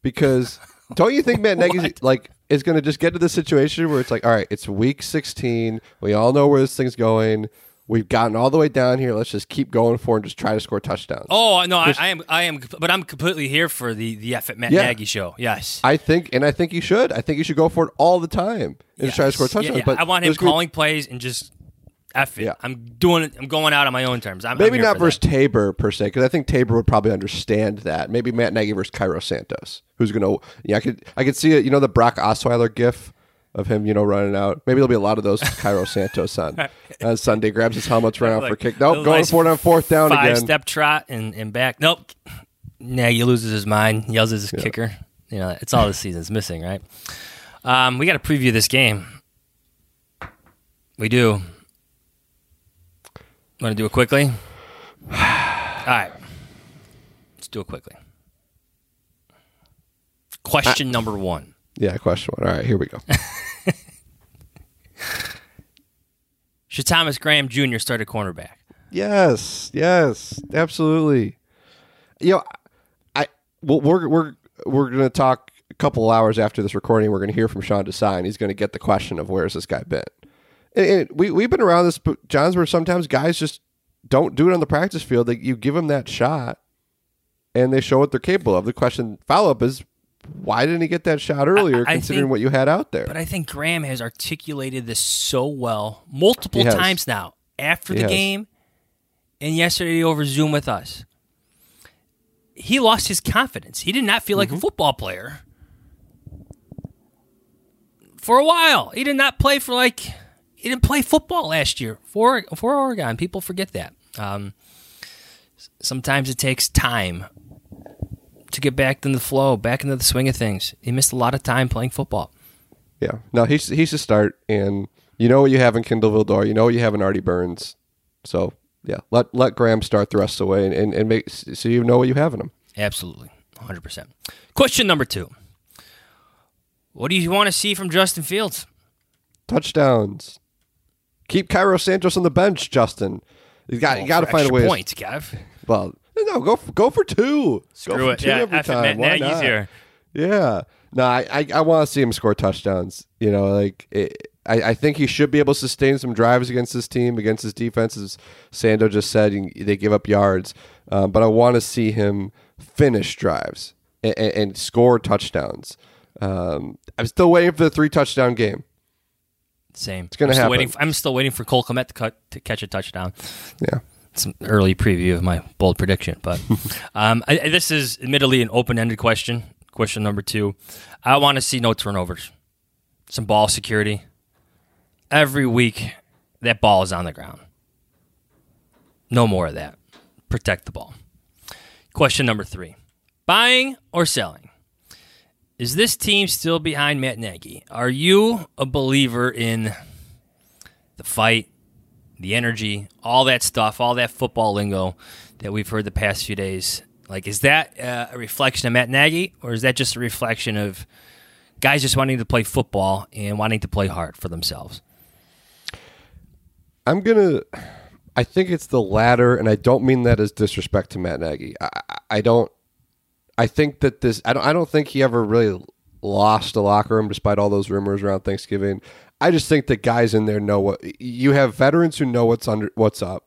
S3: Because don't you think Matt Nagy like is going to just get to the situation where it's like, all right, it's week 16. We all know where this thing's going. We've gotten all the way down here. Let's just keep going for and just try to score touchdowns.
S2: Oh no, I, I am, I am, but I'm completely here for the the F at Matt
S3: Yeah.
S2: Nagy show. Yes,
S3: I think, and I think you should. I think you should go for it all the time and just try to score touchdowns.
S2: yeah.
S3: But
S2: I want him
S3: there's gonna be-
S2: calling plays and just F it. I'm doing it. I'm going out on my own terms. I'm, I'm
S3: Maybe not
S2: for that.
S3: versus Tabor per se, because I think Tabor would probably understand that. Maybe Matt Nagy versus Cairo Santos, who's going to. Yeah, I could. I could see it. You know the Brock Osweiler gif of him, you know, running out. Maybe there'll be a lot of those Cairo Santos on on Sunday. Grabs his helmet, run out for
S2: Like,
S3: kick. Nope, going
S2: nice
S3: for it on fourth down
S2: five
S3: again.
S2: step trot and, and back. Nope. Nagy loses his mind, yells at his kicker. You know, it's all the season's missing, right? Um, we got to preview this game. We do. Want to do it quickly? All right. Let's do it quickly. Question uh, number one.
S3: Yeah, question one. All right, here we go.
S2: Should Thomas Graham Jr. start at cornerback?
S3: Yes, yes, absolutely. You know, I well, we're we're we're going to talk a couple hours after this recording. We're going to hear from Sean Desai, and he's going to get the question of where's this guy been. And, and we we've been around this, but John's where sometimes guys just don't do it on the practice field. They, you give them that shot, and they show what they're capable of. The question follow up is. Why didn't he get that shot earlier,
S2: I
S3: considering
S2: think-
S3: what you had out there?
S2: But I think Graham has articulated this so well multiple times now after
S3: He
S2: the
S3: has.
S2: game and yesterday over Zoom with us. He lost his confidence. He did not feel
S3: Mm-hmm.
S2: like a football player for a while. He did not play for like he didn't play football last year for for Oregon. People forget that. Um, sometimes it takes time to get back in the flow, back into the swing of things. He missed a lot of time playing football.
S3: Yeah, no, he's he's a start, and you know what you have in Kindle Vildor, you know what you have in Artie Burns, so yeah, let let Graham start the rest of the way, and, and, and make so you know what you have in him.
S2: Absolutely. 100%. Question number two. What do you want to see from Justin Fields?
S3: Touchdowns. Keep Cairo Santos on the bench, Justin. You got
S2: Oh,
S3: you got to find a way.
S2: points, Gav.
S3: Well, no, go for, go for two.
S2: Screw
S3: go for
S2: it.
S3: two
S2: Yeah,
S3: every
S2: F
S3: time. Why not?
S2: here.
S3: Yeah. No, I I, I want to see him score touchdowns. You know, like it, I I think he should be able to sustain some drives against this team, against his defenses. Sando just said they give up yards, um, but I want to see him finish drives and, and, and score touchdowns. Um, I'm still waiting for the three touchdown game.
S2: Same.
S3: It's gonna
S2: I'm
S3: happen.
S2: Waiting for, I'm still waiting for Cole Kmet to, cut, to catch a touchdown.
S3: Yeah.
S2: It's an early preview of my bold prediction. But um, I, I- this is admittedly an open ended question. Question number two. I want to see no turnovers, some ball security. Every week, that ball is on the ground. No more of that. Protect the ball. Question number three Buying or selling? Is this team still behind Matt Nagy? Are you a believer in the fight, the energy, all that stuff, all that football lingo that we've heard the past few days? Like, is that uh, a reflection of Matt Nagy, or is that just a reflection of guys just wanting to play football and wanting to play hard for themselves?
S3: I'm gonna. I think it's the latter, and I don't mean that as disrespect to Matt Nagy. I, I- I don't. I think that this. I don't. I don't think he ever really lost the locker room, despite all those rumors around Thanksgiving. I just think that guys in there know what you have veterans who know what's under what's up,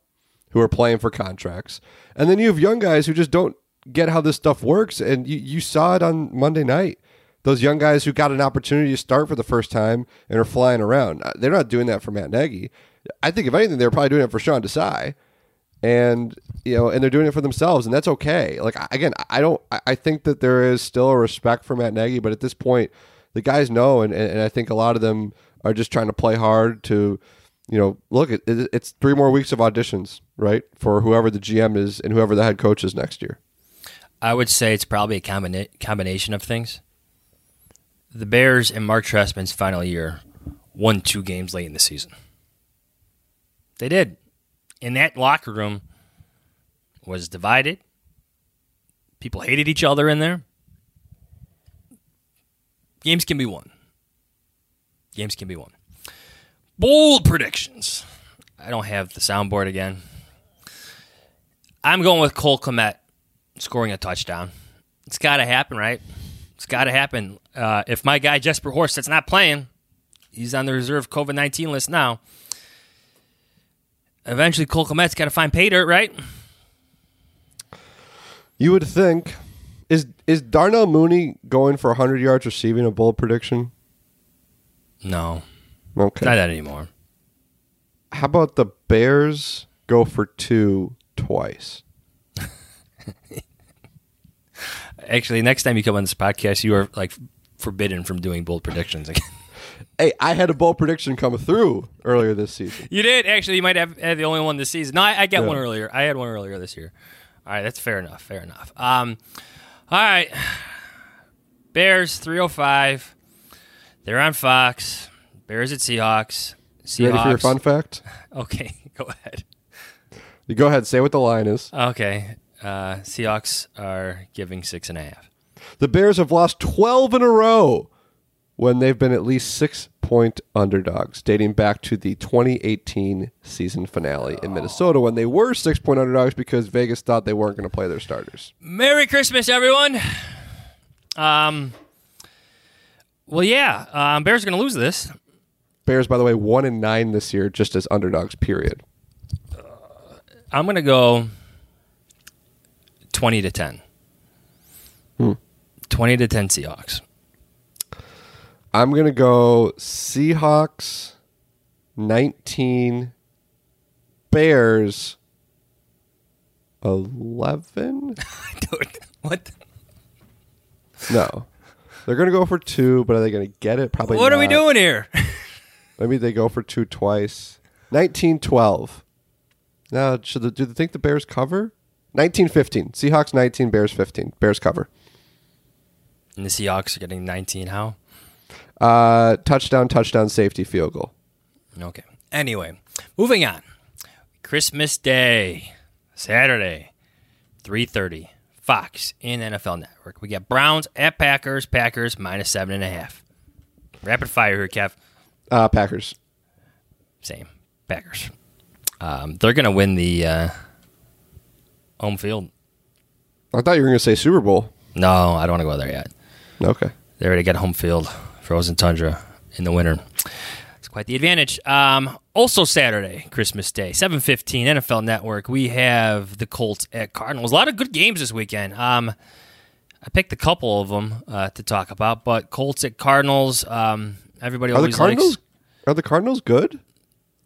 S3: who are playing for contracts, and then you have young guys who just don't get how this stuff works. And you, you saw it on Monday night. Those young guys who got an opportunity to start for the first time and are flying around. Uh, They're not doing that for Matt Nagy. I think if anything, they're probably doing it for Sean Desai, and you know, and they're doing it for themselves, and that's okay. Like again, I don't. I- think that there is still a respect for Matt Nagy, but at this point, the guys know, and, and I think a lot of them are just trying to play hard to, you know, look. It, it's three more weeks of auditions, right, for whoever the GM is and whoever the head coach is next year.
S2: I would say it's probably a combina- combination of things. The Bears in Marc Trestman's final year won two games late in the season. They did. And that locker room was divided. People hated each other in there. Games can be won. Games can be won. Bold predictions. I don't have the soundboard again. I'm going with Cole Kmet scoring a touchdown. It's got to happen, right? It's got to happen. Uh, if my guy Jesper Horst that's not playing, he's on the reserve COVID nineteen list now. Eventually Cole Kmet's got to find pay dirt, right?
S3: You would think is is Darnell Mooney going for 100 yards receiving a bold prediction?
S2: No.
S3: Okay.
S2: Not that anymore.
S3: How about the Bears go for two twice?
S2: Actually, next time you come on this podcast, you are like forbidden from doing bold predictions again.
S3: Hey, I had a bold prediction come through earlier this season.
S2: You did actually. You might have had the only one this season. No, I, I got
S3: Yeah.
S2: one earlier. I had one earlier this year. All right, that's fair enough. Fair enough. Um, all right, Bears three hundred five. They're on Fox. Bears at Seahawks. Seahawks.
S3: You ready for your fun fact?
S2: Okay, go ahead.
S3: You go ahead. Say what the line is.
S2: Okay, uh, Seahawks are giving six and a half.
S3: The Bears have lost 12 in a row when they've been at least six point underdogs, dating back to the 2018 season finale in Minnesota when they were six point underdogs because Vegas thought they weren't going to play their starters.
S2: Merry Christmas, everyone. Um. Well, yeah, um, Bears are going to lose this.
S3: Bears, by the way, one and nine this year just as underdogs, period.
S2: I'm going to go 20 to 10.
S3: Hmm.
S2: 20 to 10 Seahawks.
S3: I'm going to go Seahawks 19, Bears 11.
S2: Dude, what?
S3: No. They're going to go for two, but are they going to get it? Probably
S2: What are we doing here?
S3: Maybe they go for two twice. 1912. Now, should the, do they think the Bears cover? 1915. Seahawks 19, Bears 15. Bears cover.
S2: And the Seahawks are getting 19. How?
S3: Uh, touchdown, touchdown, safety, field goal.
S2: Okay. Anyway, moving on. Christmas Day, Saturday, 3.30, Fox in NFL Network. We got Browns at Packers, Packers minus seven and a half. Rapid fire here, Kev.
S3: Uh, Packers.
S2: Same. Packers. Um, they're going to win the uh, home field.
S3: I thought you were going to say Super Bowl.
S2: No, I don't want to go there yet.
S3: Okay.
S2: They already got home field, frozen tundra in the winter. It's quite the advantage. Um, also Saturday, Christmas Day, seven fifteen, NFL Network. We have the Colts at Cardinals. A lot of good games this weekend. Um, I picked a couple of them uh, to talk about, but Colts at Cardinals. Um, everybody
S3: Are the Cardinals
S2: likes.
S3: are the Cardinals good?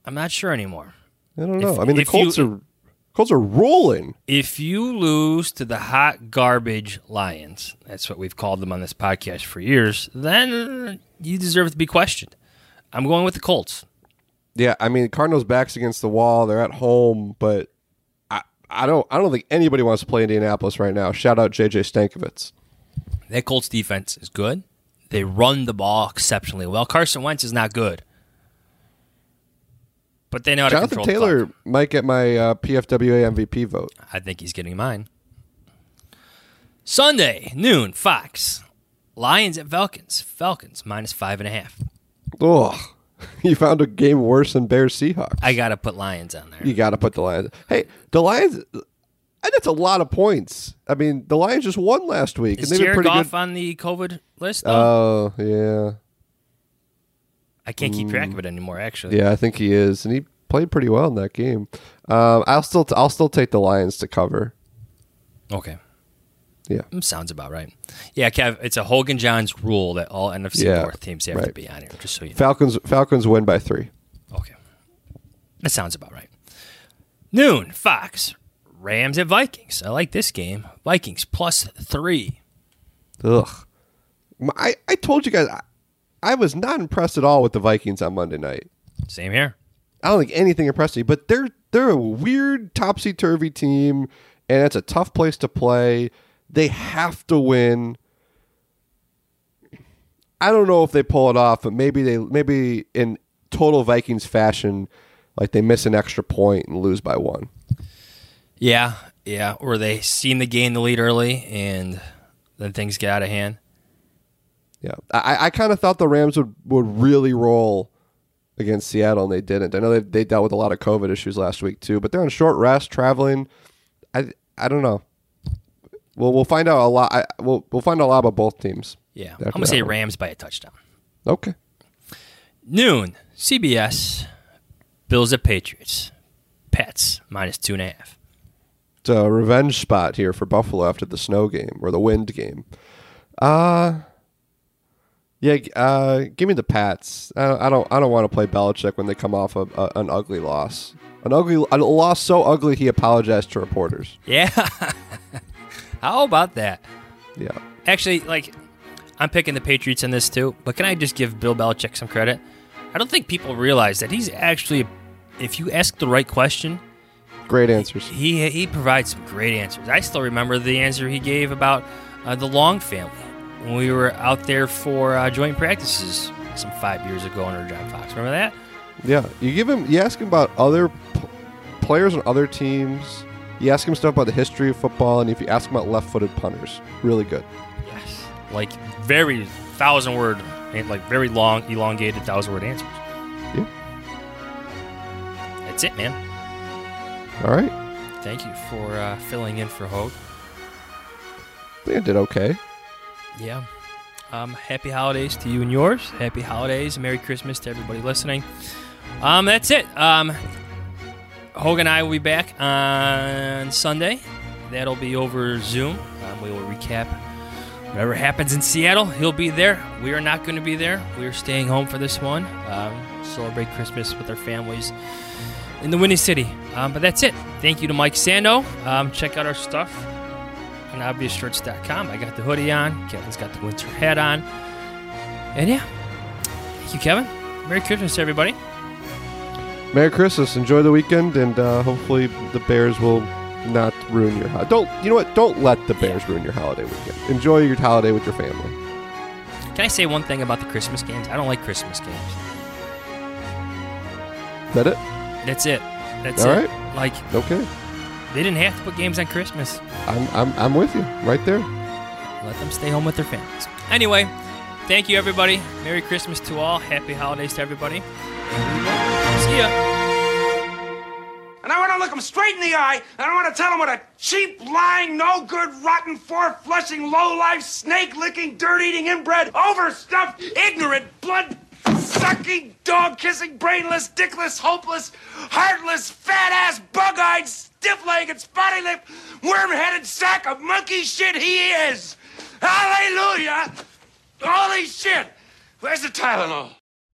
S2: I'm not sure anymore.
S3: I don't know.
S2: If-
S3: I mean, the
S2: if you-
S3: Colts are Colts are rolling.
S2: If you lose to the hot garbage Lions, that's what we've called them on this podcast for years, then you deserve to be questioned. I'm going with the Colts.
S3: Yeah, I mean, Cardinals backs against the wall. They're at home, but I, I don't I don't think anybody wants to play Indianapolis right now. Shout out JJ Stankevitz.
S2: That Colts defense is good. They run the ball exceptionally well. Carson Wentz is not good, but they know how to
S3: Jonathan
S2: control the
S3: Taylor
S2: clock.
S3: might get my uh, PFWA MVP vote.
S2: I think he's getting mine. Sunday noon, Fox. Lions at Falcons. Falcons minus five and a half.
S3: Ugh, you found a game worse than Bears Seahawks.
S2: I got to put Lions on there.
S3: You got to put the Lions. Hey, the Lions. And that's a lot of points. I mean, the Lions just won last week,
S2: Is
S3: and
S2: Jared
S3: pretty
S2: Goff
S3: good.
S2: on the COVID list?
S3: Oh yeah,
S2: I can't keep track of it anymore. Actually,
S3: Mm. yeah, I think he is, and he played pretty well in that game. Um, I'll still I'll still take the Lions to cover.
S2: Okay.
S3: Yeah.
S2: Mm, Sounds about right. Yeah, Kev, it's a Hogan Johns rule that all NFC
S3: Yeah,
S2: North teams have to be on here, just so you know.
S3: Falcons Falcons win by three.
S2: Okay, That sounds about right. Noon, Fox. Rams at Vikings. I like this game. Vikings plus three.
S3: Ugh. I, I told you guys I, I was not impressed at all with the Vikings on Monday night.
S2: Same here.
S3: I don't think anything impressed me, but they're they're a weird topsy turvy team, and it's a tough place to play. They have to win. I don't know if they pull it off, but maybe they maybe in total Vikings fashion, like they miss an extra point and lose by one.
S2: Yeah, yeah. Or they seem to gain the lead early and then things get out of hand.
S3: Yeah, I, I kind of thought the Rams would, would really roll against Seattle, and they didn't. I know they, they dealt with a lot of COVID issues last week too, but they're on short rest, traveling. I I don't know. Well, we'll find out a lot. I, we'll we'll find out a lot about both teams.
S2: Yeah. I'm to say
S3: one.
S2: Rams by a touchdown.
S3: Okay.
S2: Noon, CBS. Bills at Patriots. Pats minus two and a half.
S3: It's a revenge spot here for Buffalo after the snow game or the wind game. Uh yeah, uh, give me the Pats. I, I don't. I don't want to play Belichick when they come off a, a, an ugly loss. An ugly, a loss so ugly he apologized to reporters.
S2: Yeah. How about that?
S3: Yeah.
S2: Actually, like, I'm picking the Patriots in this too, but can I just give Bill Belichick some credit? I don't think people realize that he's actually, if you ask the right question,
S3: Great answers.
S2: he he provides some great answers. I still remember the answer he gave about uh, the Long family when we were out there for uh, joint practices some five years ago under John Fox. Remember that?
S3: Yeah, you give him. You ask him about other p- players on other teams. You ask him stuff about the history of football, and if you ask him about left-footed punters, really good.
S2: Yes. Like very thousand word, like very long, elongated thousand word answers.
S3: Yeah.
S2: That's it, man.
S3: All right,
S2: Thank you for uh, filling in for Hoge.
S3: I think I did okay.
S2: Yeah. Um, happy holidays to you and yours. Happy holidays. Merry Christmas to everybody listening. Um, that's it. Um, Hoge and I will be back on Sunday. That'll be over Zoom. Um, we will recap whatever happens in Seattle. He'll be there. We are not going to be there. We are staying home for this one. Um, celebrate Christmas with our families in the Windy City. Um, but that's it. Thank you to Mike Sando. Um, check out our stuff on obviousshirts.com. I got the hoodie on. Kevin's got the winter hat on. And yeah, thank you, Kevin. Merry Christmas, everybody.
S3: Merry Christmas. Enjoy the weekend, and uh, hopefully the Bears will not ruin your. Ho- don't you know what? Don't let the Bears ruin your holiday weekend. Enjoy your holiday with your family.
S2: Can I say one thing about the Christmas games? I don't like Christmas games.
S3: Is that it?
S2: That's it. That's
S3: All
S2: it.
S3: right.
S2: Like
S3: Okay.
S2: They didn't have to put games on Christmas.
S3: I'm I'm I'm with you right there.
S2: Let them stay home with their families. Anyway, thank you everybody. Merry Christmas to all. Happy holidays to everybody. See ya.
S5: And I want to look him straight in the eye, and I want to tell him what a cheap, lying, no good, rotten, four flushing, low life, snake licking, dirt eating, inbred, overstuffed, ignorant, blood sucking, dog kissing, brainless, dickless, hopeless, heartless, fat ass, bug eyed, stiff legged, spotty lipped, worm headed sack of monkey shit he is. Hallelujah! Holy shit! Where's the Tylenol?